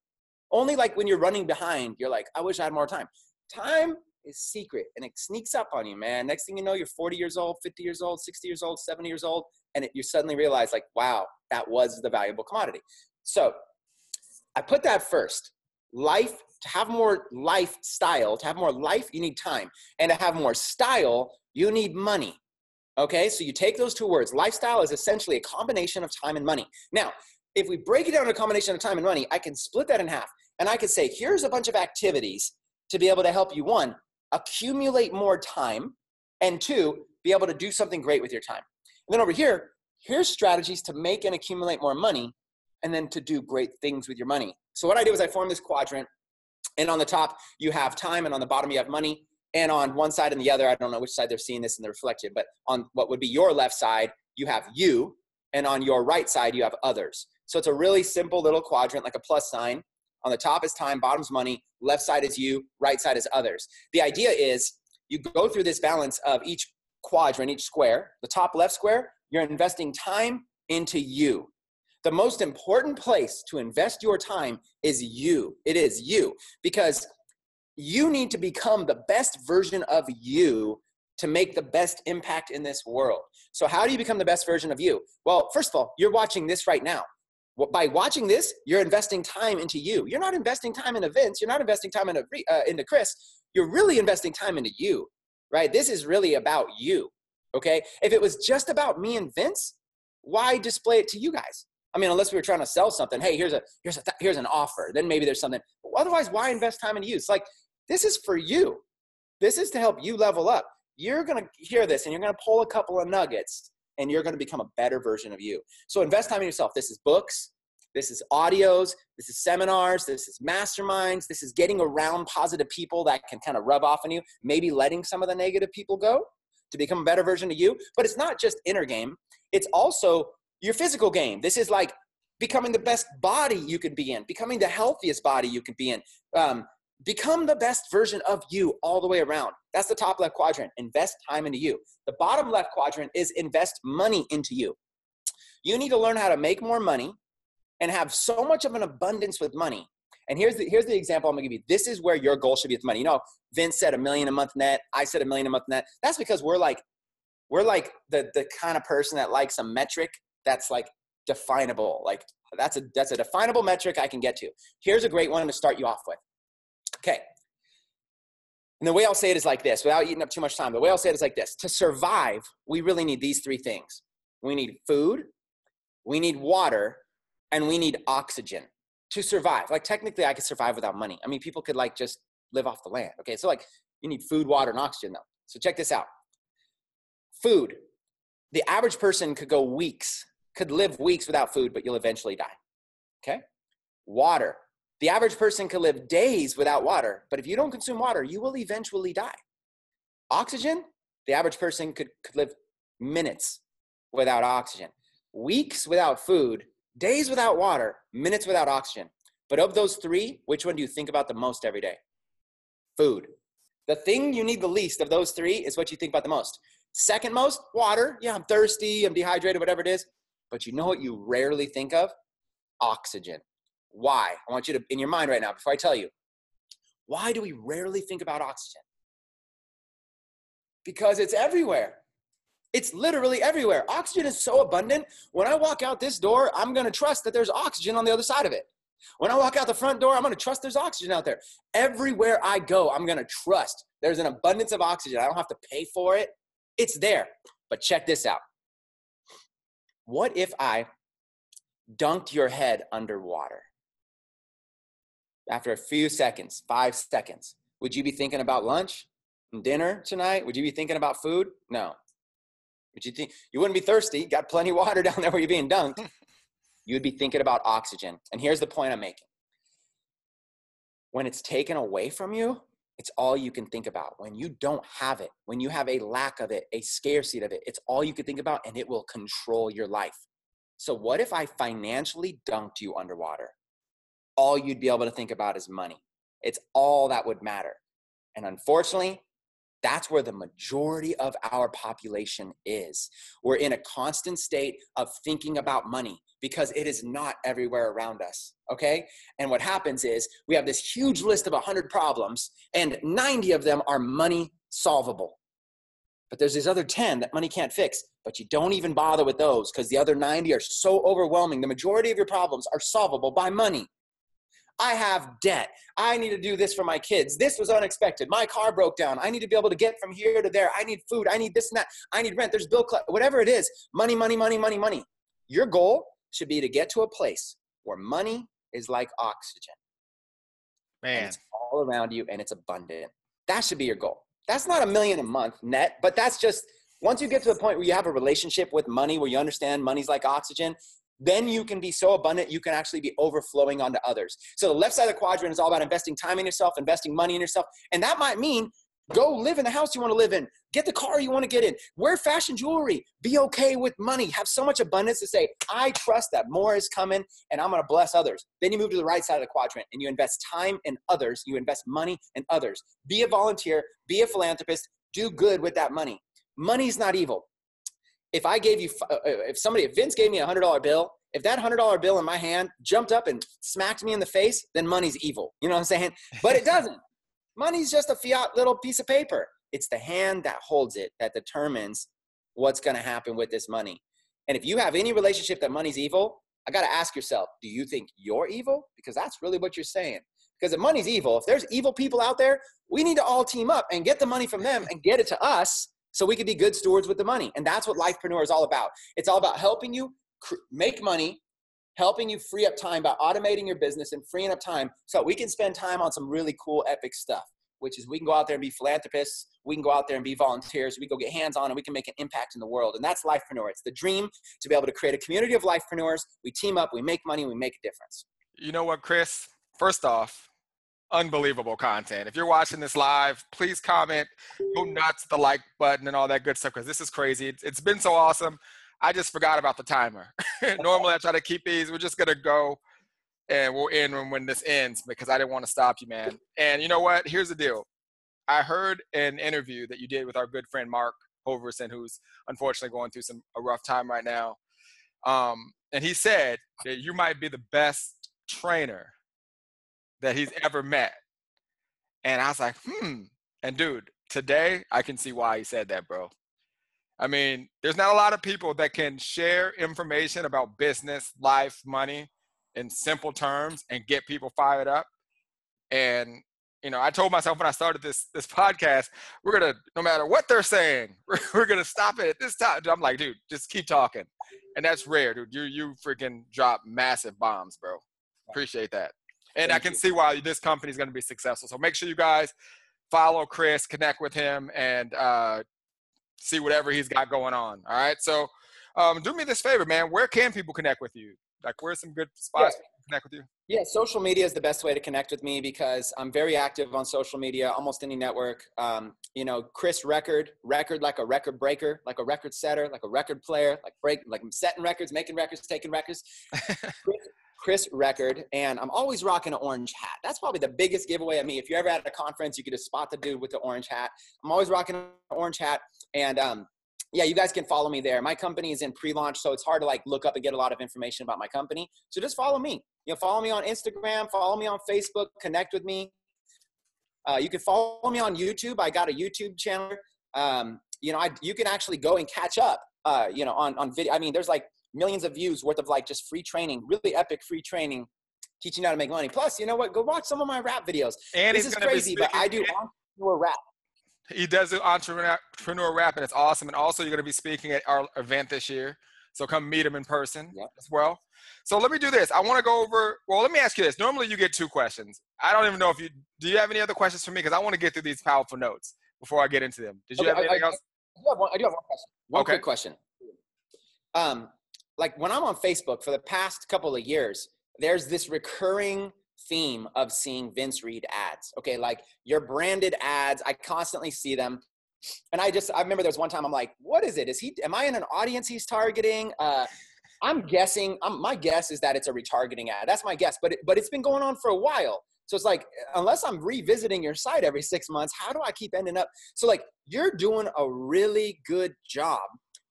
Only like when you're running behind, you're like, I wish I had more time. Time is secret and it sneaks up on you, man. Next thing you know, you're 40 years old, 50 years old, 60 years old, 70 years old, and it, you suddenly realize, like, wow, that was the valuable commodity. So I put that first. Life to have more lifestyle to have more life you need time. And to have more style you need money. Okay? So you take those two words. Lifestyle is essentially a combination of time and money. Now if we break it down to a combination of time and money i can split that in half. And i could say here's a bunch of activities to be able to help you one accumulate more time and two be able to do something great with your time. And then over here here's strategies to make and accumulate more money and then to do great things with your money. So what I did was I formed this quadrant, and on the top you have time, and on the bottom you have money. And on one side and the other, I don't know which side they're seeing this in the reflection, but on what would be your left side, you have you, and on your right side you have others. So it's a really simple little quadrant, like a plus sign. On the top is time, bottom's money, left side is you, right side is others. The idea is you go through this balance of each quadrant, each square. The top left square, you're investing time into you. The most important place to invest your time is you. It is you because you need to become the best version of you to make the best impact in this world. So, how do you become the best version of you? Well, first of all, you're watching this right now. By watching this, you're investing time into you. You're not investing time in Vince. You're not investing time into, uh, into Chris. You're really investing time into you, right? This is really about you, okay? If it was just about me and Vince, why display it to you guys? I mean, unless we were trying to sell something, hey, here's a here's a here's an offer. Then maybe there's something. But otherwise, why invest time in you? It's like this is for you. This is to help you level up. You're gonna hear this and you're gonna pull a couple of nuggets and you're gonna become a better version of you. So invest time in yourself. This is books, this is audios, this is seminars, this is masterminds, this is getting around positive people that can kind of rub off on you, maybe letting some of the negative people go to become a better version of you. But it's not just inner game, it's also your physical game. This is like becoming the best body you could be in, becoming the healthiest body you could be in. Um, become the best version of you all the way around. That's the top left quadrant. Invest time into you. The bottom left quadrant is invest money into you. You need to learn how to make more money and have so much of an abundance with money. And here's the, here's the example I'm gonna give you. This is where your goal should be with money. You know, Vince said a million a month net. I said a million a month net. That's because we're like, we're like the, the kind of person that likes a metric that's like definable. Like that's a that's a definable metric I can get to. Here's a great one to start you off with. Okay. And the way I'll say it is like this, without eating up too much time. The way I'll say it is like this: to survive, we really need these three things. We need food, we need water, and we need oxygen to survive. Like technically, I could survive without money. I mean, people could like just live off the land. Okay, so like you need food, water, and oxygen though. So check this out. Food. The average person could go weeks could live weeks without food, but you'll eventually die. Okay? Water. The average person could live days without water, but if you don't consume water, you will eventually die. Oxygen, the average person could, could live minutes without oxygen, weeks without food, days without water, minutes without oxygen. But of those three, which one do you think about the most every day? Food. The thing you need the least of those three is what you think about the most. Second most, water. Yeah, I'm thirsty, I'm dehydrated, whatever it is. But you know what you rarely think of? Oxygen. Why? I want you to, in your mind right now, before I tell you, why do we rarely think about oxygen? Because it's everywhere. It's literally everywhere. Oxygen is so abundant. When I walk out this door, I'm going to trust that there's oxygen on the other side of it. When I walk out the front door, I'm going to trust there's oxygen out there. Everywhere I go, I'm going to trust there's an abundance of oxygen. I don't have to pay for it. It's there. But check this out. What if I dunked your head underwater? After a few seconds, five seconds, would you be thinking about lunch and dinner tonight? Would you be thinking about food? No. Would you think you wouldn't be thirsty? Got plenty of water down there where you're being dunked. You would be thinking about oxygen. And here's the point I'm making. When it's taken away from you, it's all you can think about. When you don't have it, when you have a lack of it, a scarcity of it, it's all you can think about and it will control your life. So, what if I financially dunked you underwater? All you'd be able to think about is money. It's all that would matter. And unfortunately, that's where the majority of our population is. We're in a constant state of thinking about money because it is not everywhere around us. Okay. And what happens is we have this huge list of 100 problems, and 90 of them are money solvable. But there's these other 10 that money can't fix, but you don't even bother with those because the other 90 are so overwhelming. The majority of your problems are solvable by money. I have debt. I need to do this for my kids. This was unexpected. My car broke down. I need to be able to get from here to there. I need food. I need this and that. I need rent. There's bill, whatever it is. Money, money, money, money, money. Your goal should be to get to a place where money is like oxygen. Man. it's all around you and it's abundant. That should be your goal. That's not a million a month net, but that's just once you get to the point where you have a relationship with money, where you understand money's like oxygen, then you can be so abundant you can actually be overflowing onto others. So the left side of the quadrant is all about investing time in yourself investing money in yourself and that might mean go live in the house you want to live in. Get the car you want to get in. Wear fashion jewelry. Be okay with money. Have so much abundance to say i trust that more is coming and i'm going to bless others. Then you move to the right side of the quadrant and you invest time in others. You invest money in others. Be a volunteer. Be a philanthropist. Do good with that money. Money's not evil if I gave you, uh, uh, if somebody, if Vince gave me a hundred dollar bill, if that hundred dollar bill in my hand jumped up and smacked me in the face, then money's evil. You know what I'm saying? But it doesn't. Money's just a fiat little piece of paper. It's the hand that holds it that determines what's going to happen with this money. And if you have any relationship that money's evil, I got to ask yourself, do you think you're evil? Because that's really what you're saying. Because if money's evil, if there's evil people out there, we need to all team up and get the money from them and get it to us so we can be good stewards with the money. And that's what Lifepreneur is all about. It's all about helping you cr- make money, helping you free up time by automating your business and freeing up time so we can spend time on some really cool, epic stuff, which is we can go out there and be philanthropists, we can go out there and be volunteers, we go get hands on and we can make an impact in the world. And that's Lifepreneur. It's the dream to be able to create a community of Lifepreneurs. We team up, we make money, we make a difference. You know what, Chris? First off, unbelievable content. If you're watching this live, please comment, go nuts, the like button, and all that good stuff because this is crazy. It's, it's been so awesome. I just forgot about the timer. Normally, I try to keep these. We're just gonna go, and we'll end when, when this ends because I didn't want to stop you, man. And you know what? Here's the deal. I heard an interview that you did with our good friend Mark Hoverson, who's unfortunately going through some a rough time right now. Um, and he said that you might be the best trainer that he's ever met. And I was like, hmm. And dude, today I can see why he said that, bro. I mean, there's not a lot of people that can share information about business, life, money in simple terms and get people fired up. And you know, I told myself when I started this this podcast, we're gonna no matter what they're saying, we're, we're gonna stop it at this time. I'm like, dude, just keep talking, and that's rare, dude. You you freaking drop massive bombs, bro. Appreciate that and Thank I can you. see why this company is going to be successful. So make sure you guys follow Chris, connect with him, and uh, see whatever he's got going on. All right. So um, do me this favor, man. Where can people connect with you? Like, where's some good spots yeah. to connect with you? Yeah, social media is the best way to connect with me because I'm very active on social media, almost any network. Um, you know, Chris Record, record like a record breaker, like a record setter, like a record player, like break, like setting records, making records, taking records. Chris, Chris Record, and I'm always rocking an orange hat. That's probably the biggest giveaway of me. If you're ever at a conference, you could just spot the dude with the orange hat. I'm always rocking an orange hat, and um, yeah, you guys can follow me there. My company is in pre-launch, so it's hard to like look up and get a lot of information about my company. So just follow me. You know, follow me on Instagram, follow me on Facebook, connect with me. Uh, you can follow me on YouTube. I got a YouTube channel. Um, you know, I, you can actually go and catch up, uh, you know, on, on video. I mean, there's like millions of views worth of like just free training, really epic free training, teaching you how to make money. Plus, you know what? Go watch some of my rap videos. And this is crazy, but I do entrepreneur rap. He does the entrepreneur rap, and it's awesome. And also, you're going to be speaking at our event this year. So come meet him in person yep. as well. So let me do this. I want to go over. Well, let me ask you this. Normally, you get two questions. I don't even know if you do. You have any other questions for me? Because I want to get through these powerful notes before I get into them. Did you okay, have anything I, else? I do, have one, I do have one question. One okay. quick question. Um, like when I'm on Facebook for the past couple of years, there's this recurring theme of seeing Vince Reed ads. Okay, like your branded ads, I constantly see them. And I just I remember there was one time I'm like, what is it? Is he am I in an audience he's targeting? Uh I'm guessing I'm, my guess is that it's a retargeting ad. That's my guess, but it, but it's been going on for a while. So it's like unless I'm revisiting your site every 6 months, how do I keep ending up So like you're doing a really good job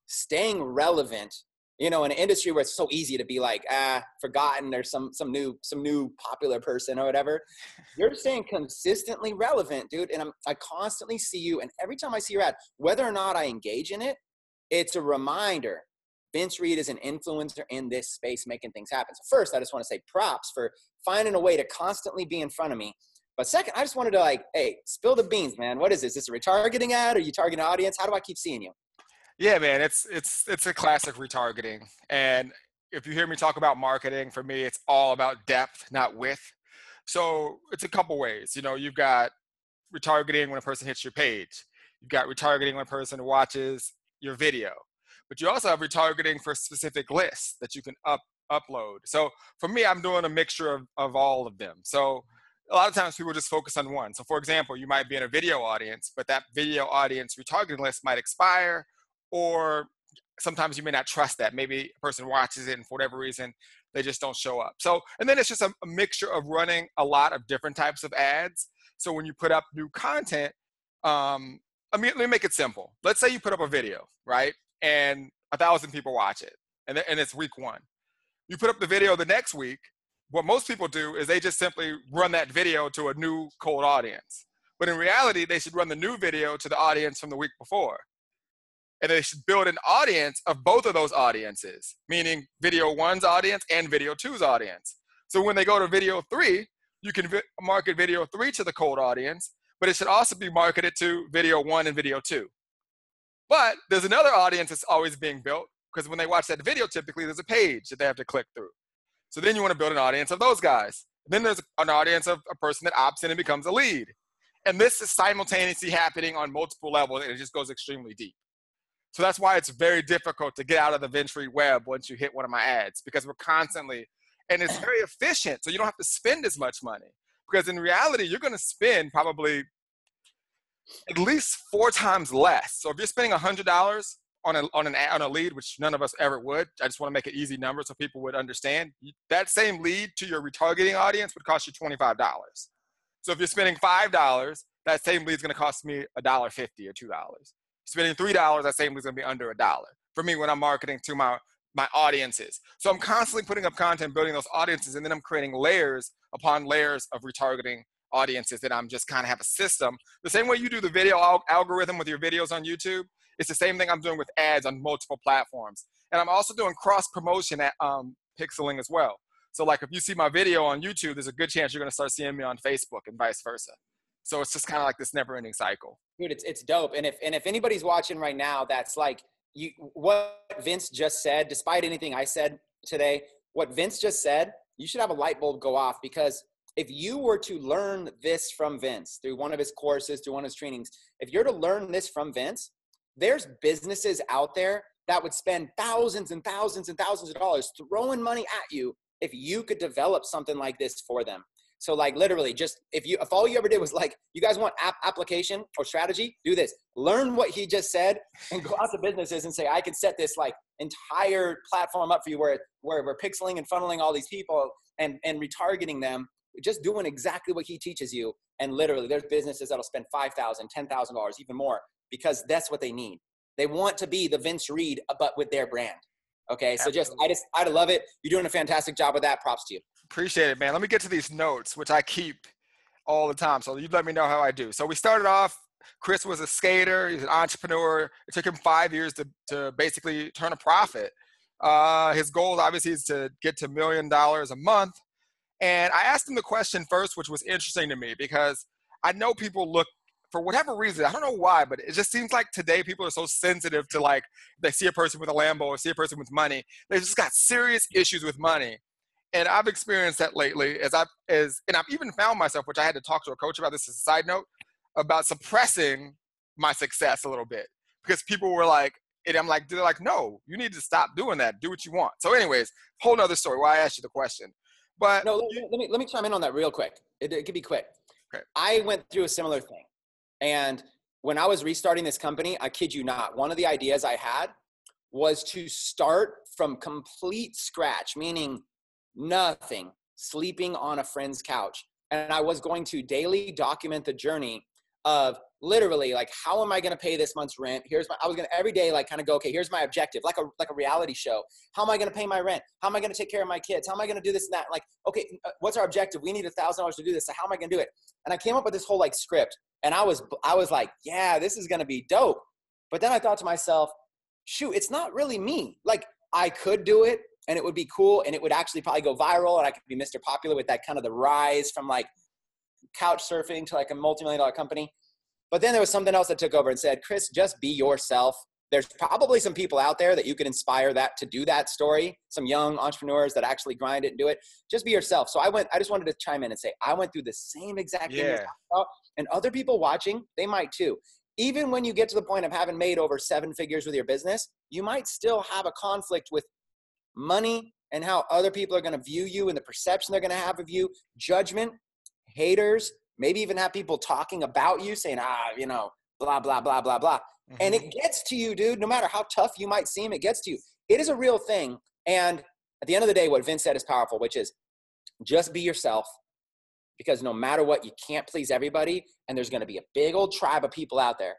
staying relevant you know, in an industry where it's so easy to be like, ah, forgotten, there's some some new some new popular person or whatever. You're staying consistently relevant, dude. And I'm, I constantly see you, and every time I see your ad, whether or not I engage in it, it's a reminder. Vince Reed is an influencer in this space, making things happen. So first, I just want to say props for finding a way to constantly be in front of me. But second, I just wanted to like, hey, spill the beans, man. What is this? Is this a retargeting ad? Are you targeting an audience? How do I keep seeing you? Yeah, man, it's it's it's a classic retargeting. And if you hear me talk about marketing, for me, it's all about depth, not width. So it's a couple ways. You know, you've got retargeting when a person hits your page. You've got retargeting when a person watches your video. But you also have retargeting for specific lists that you can up upload. So for me, I'm doing a mixture of, of all of them. So a lot of times people just focus on one. So for example, you might be in a video audience, but that video audience retargeting list might expire or sometimes you may not trust that. Maybe a person watches it and for whatever reason, they just don't show up. So, and then it's just a, a mixture of running a lot of different types of ads. So when you put up new content, um, I mean, let me make it simple. Let's say you put up a video, right? And a thousand people watch it, and, and it's week one. You put up the video the next week. What most people do is they just simply run that video to a new cold audience. But in reality, they should run the new video to the audience from the week before and they should build an audience of both of those audiences, meaning video one's audience and video two's audience. So when they go to video three, you can vi- market video three to the cold audience, but it should also be marketed to video one and video two. But there's another audience that's always being built because when they watch that video, typically there's a page that they have to click through. So then you want to build an audience of those guys. Then there's an audience of a person that opts in and becomes a lead. And this is simultaneously happening on multiple levels and it just goes extremely deep. So that's why it's very difficult to get out of the Reed web once you hit one of my ads because we're constantly, and it's very efficient. So you don't have to spend as much money because in reality, you're going to spend probably at least four times less. So if you're spending $100 on a, on, an, on a lead, which none of us ever would, I just want to make an easy number so people would understand. That same lead to your retargeting audience would cost you $25. So if you're spending $5, that same lead is going to cost me $1.50 or $2 spending three dollars, same is going to be under a dollar for me when I'm marketing to my my audiences. So I'm constantly putting up content, building those audiences, and then I'm creating layers upon layers of retargeting audiences that I'm just kind of have a system. The same way you do the video al- algorithm with your videos on YouTube, it's the same thing I'm doing with ads on multiple platforms. And I'm also doing cross promotion at um, Pixeling as well. So like if you see my video on YouTube, there's a good chance you're to start seeing me on Facebook and vice versa. So it's just kind of like this never ending cycle. Dude, it's, it's dope. And if, and if anybody's watching right now, that's like you, what Vince just said, despite anything I said today, what Vince just said, you should have a light bulb go off because if you were to learn this from Vince through one of his courses, through one of his trainings, if you're to learn this from Vince, there's businesses out there that would spend thousands and thousands and thousands of dollars throwing money at you if you could develop something like this for them. So like literally just if you if all you ever did was like you guys want app application or strategy, do this. Learn what he just said and go out to businesses and say I could set this like entire platform up for you where where we're pixeling and funneling all these people and and retargeting them just doing exactly what he teaches you and literally there's businesses that'll spend $5,000, $10,000 even more because that's what they need. They want to be the Vince Reed but with their brand. Okay, so just I just I love it. You're doing a fantastic job with that. Props to you. Appreciate it, man. Let me get to these notes, which I keep all the time. So you let me know how I do. So we started off Chris was a skater. He's an entrepreneur. It took him five years to to basically turn a profit. Uh, his goal obviously is to get to million dollars a month. And I asked him the question first, which was interesting to me because I know people look for whatever reason, I don't know why, but it just seems like today people are so sensitive to like they see a person with a Lambo or see a person with money. They've just got serious issues with money. And I've experienced that lately as I've as and I've even found myself, which I had to talk to a coach about this as a side note, about suppressing my success a little bit. Because people were like, and I'm like, they're like, no, you need to stop doing that. Do what you want. So, anyways, whole nother story why I asked you the question. But no, let me, let me, let me chime in on that real quick. It, it could be quick. Okay. I went through a similar thing. And when I was restarting this company, I kid you not, one of the ideas I had was to start from complete scratch, meaning nothing, sleeping on a friend's couch. And I was going to daily document the journey of literally like how am i going to pay this month's rent? Here's my i was going to every day like kind of go okay here's my objective like a like a reality show. How am i going to pay my rent? How am i going to take care of my kids? How am i going to do this and that? Like okay uh, what's our objective? We need a thousand dollars to do this so how am i going to do it? And i came up with this whole like script and I was I was like, yeah, this is gonna be dope. But then I thought to myself, shoot, it's not really me. Like I could do it and it would be cool and it would actually probably go viral and I could be Mr. Popular with that kind of the rise from like couch surfing to like a multi-million dollar company. But then there was something else that took over and said, Chris, just be yourself. There's probably some people out there that you can inspire that to do that story. Some young entrepreneurs that actually grind it and do it. Just be yourself. So I went, I just wanted to chime in and say, I went through the same exact yeah. thing and other people watching, they might too. Even when you get to the point of having made over seven figures with your business, you might still have a conflict with money and how other people are going to view you and the perception they're going to have of you, judgment, haters, maybe even have people talking about you saying, ah, you know, blah, blah, blah, blah, blah. Mm-hmm. And it gets to you, dude, no matter how tough you might seem, it gets to you. It is a real thing. And at the end of the day, what Vince said is powerful, which is just be yourself because no matter what, you can't please everybody. And there's going to be a big old tribe of people out there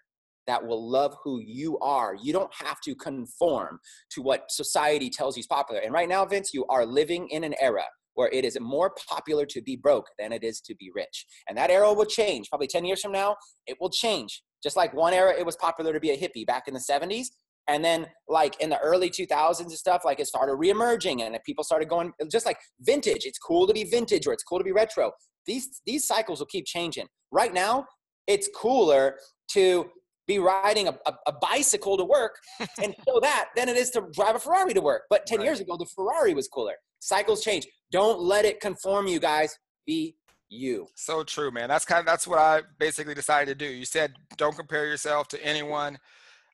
that will love who you are. You don't have to conform to what society tells you is popular. And right now, Vince, you are living in an era where it is more popular to be broke than it is to be rich. And that era will change. Probably 10 years from now, it will change. Just like one era, it was popular to be a hippie back in the 70s. And then, like in the early 2000s and stuff, like it started reemerging and people started going just like vintage. It's cool to be vintage or it's cool to be retro these these cycles will keep changing. Right now, it's cooler to be riding a, a, a bicycle to work and show that than it is to drive a Ferrari to work. But 10 right. years ago, the Ferrari was cooler. Cycles change. Don't let it conform you guys. Be you. So true, man. That's kind of that's what I basically decided to do. You said don't compare yourself to anyone.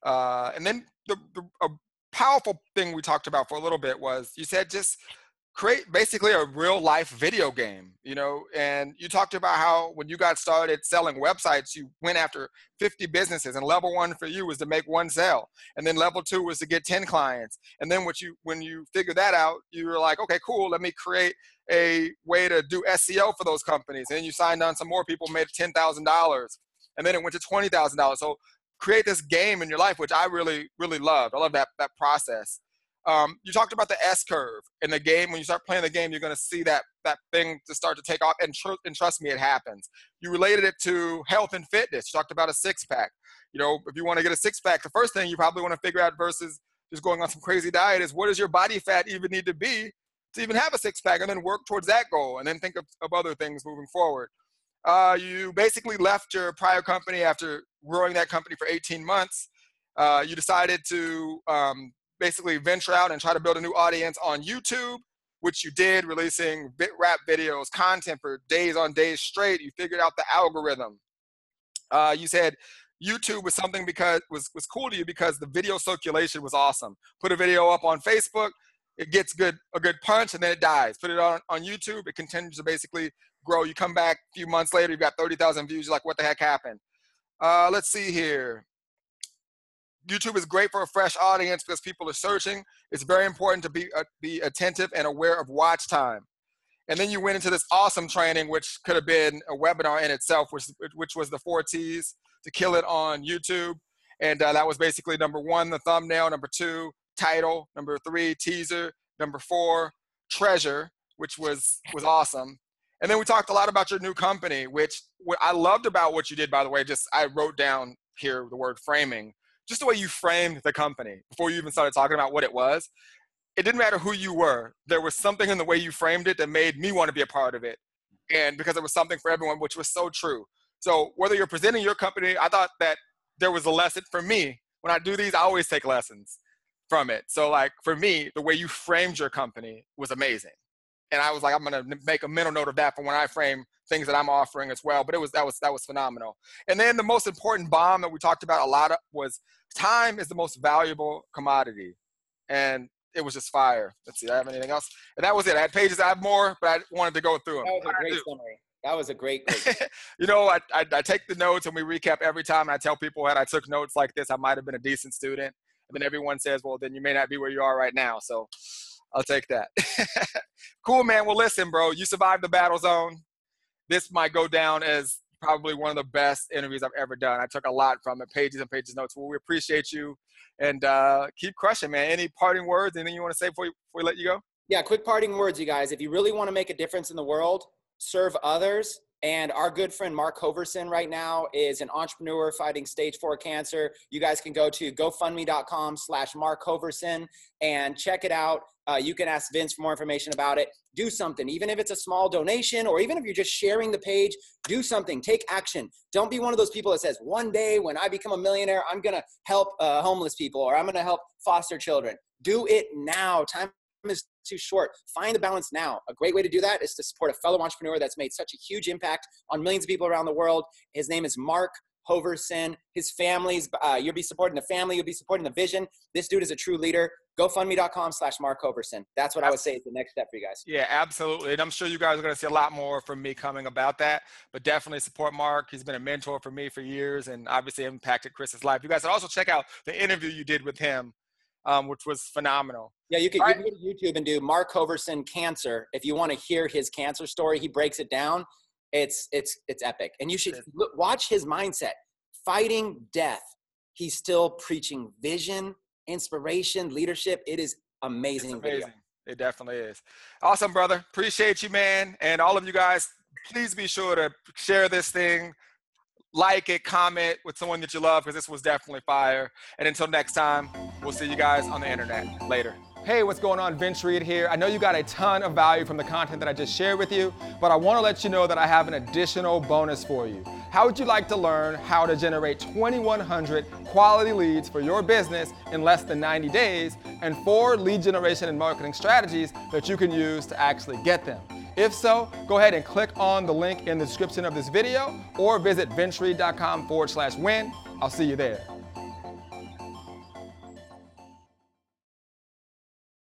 Uh, and then the, the a powerful thing we talked about for a little bit was you said just create basically a real life video game, you know. And you talked about how when you got started selling websites, you went after 50 businesses, and level one for you was to make one sale, and then level two was to get 10 clients. And then what you when you figured that out, you were like, okay, cool, let me create a way to do SEO for those companies. And you signed on some more people, made ten thousand dollars, and then it went to twenty thousand dollars. So create this game in your life, which I really really loved. I love that that process. Um, you talked about the S curve in the game. When you start playing the game, you're going to see that that thing to start to take off. And, tr- and trust me, it happens. You related it to health and fitness. You talked about a six pack. You know, if you want to get a six pack, the first thing you probably want to figure out versus just going on some crazy diet is what does your body fat even need to be to even have a six pack, and then work towards that goal, and then think of, of other things moving forward. Uh, you basically left your prior company after growing that company for 18 months. Uh, you decided to um, basically venture out and try to build a new audience on YouTube, which you did, releasing bit rap videos, content for days on days straight. You figured out the algorithm. Uh, you said YouTube was something because was was cool to you because the video circulation was awesome. Put a video up on Facebook, it gets good a good punch and then it dies. Put it on on YouTube, it continues to basically grow. You come back a few months later, you've got 30,000 views. You're like, what the heck happened? Uh, let's see here. YouTube is great for a fresh audience because people are searching. It's very important to be uh, be attentive and aware of watch time. And then you went into this awesome training, which could have been a webinar in itself, which which was the four T's to kill it on YouTube. And uh, that was basically number one, the thumbnail. Number two, title. Number three, teaser. Number four, treasure, which was was awesome. And then we talked a lot about your new company, which I loved about what you did, by the way. Just I wrote down here the word framing, just the way you framed the company before you even started talking about what it was. It didn't matter who you were. There was something in the way you framed it that made me want to be a part of it. And because it was something for everyone, which was so true. So whether you're presenting your company, I thought that there was a lesson for me. When I do these, I always take lessons from it. So like for me, the way you framed your company was amazing. And I was like, I'm gonna make a mental note of that for when I frame things that I'm offering as well. But it was that was that was phenomenal. And then the most important bomb that we talked about a lot of was time is the most valuable commodity. And it was just fire. Let's see, do I have anything else? And that was it. I had pages, I have more, but I wanted to go through them. That was a great summary. That was a great. great. you know, I, I, I take the notes and we recap every time. And I tell people that I took notes like this, I might have been a decent student. And then everyone says, well, then you may not be where you are right now. So I'll take that. cool, man. Well, listen, bro, you survived the battle zone. This might go down as probably one of the best interviews I've ever done. I took a lot from it, pages and pages of notes. Well, we appreciate you and uh, keep crushing, man. Any parting words? Anything you want to say before, you, before we let you go? Yeah, quick parting words, you guys. If you really want to make a difference in the world, serve others, and our good friend Mark Hoverson right now is an entrepreneur fighting stage four cancer. You guys can go to gofundme.com slash Mark Hoverson and check it out. Uh, you can ask Vince for more information about it. Do something, even if it's a small donation or even if you're just sharing the page, do something. Take action. Don't be one of those people that says, one day when I become a millionaire, I'm going to help uh, homeless people or I'm going to help foster children. Do it now. Time is too short. Find the balance now. A great way to do that is to support a fellow entrepreneur that's made such a huge impact on millions of people around the world. His name is Mark Hoverson. His family's, uh, you'll be supporting the family, you'll be supporting the vision. This dude is a true leader. GoFundMe.com slash Mark Hoverson. That's what I would say is the next step for you guys. Yeah, absolutely. And I'm sure you guys are going to see a lot more from me coming about that. But definitely support Mark. He's been a mentor for me for years and obviously impacted Chris's life. You guys should also check out the interview you did with him um, which was phenomenal. Yeah, you can, you go to YouTube and do Mark Hoverson cancer if you want to hear his cancer story. He breaks it down. It's it's it's epic, and you should look, watch his mindset. Fighting death, he's still preaching vision, inspiration, leadership. It is amazing. It's amazing. Video. It definitely is. Awesome, brother. Appreciate you, man, and all of you guys. Please be sure to share this thing like it, comment with someone that you love because this was definitely fire. And until next time, we'll see you guys on the internet. Later. Hey, what's going on? Vince Reed here. I know you got a ton of value from the content that I just shared with you, but I want to let you know that I have an additional bonus for you. How would you like to learn how to generate 2,100 quality leads for your business in less than 90 days and four lead generation and marketing strategies that you can use to actually get them? If so, go ahead and click on the link in the description of this video or visit vincereed.com forward slash win. I'll see you there.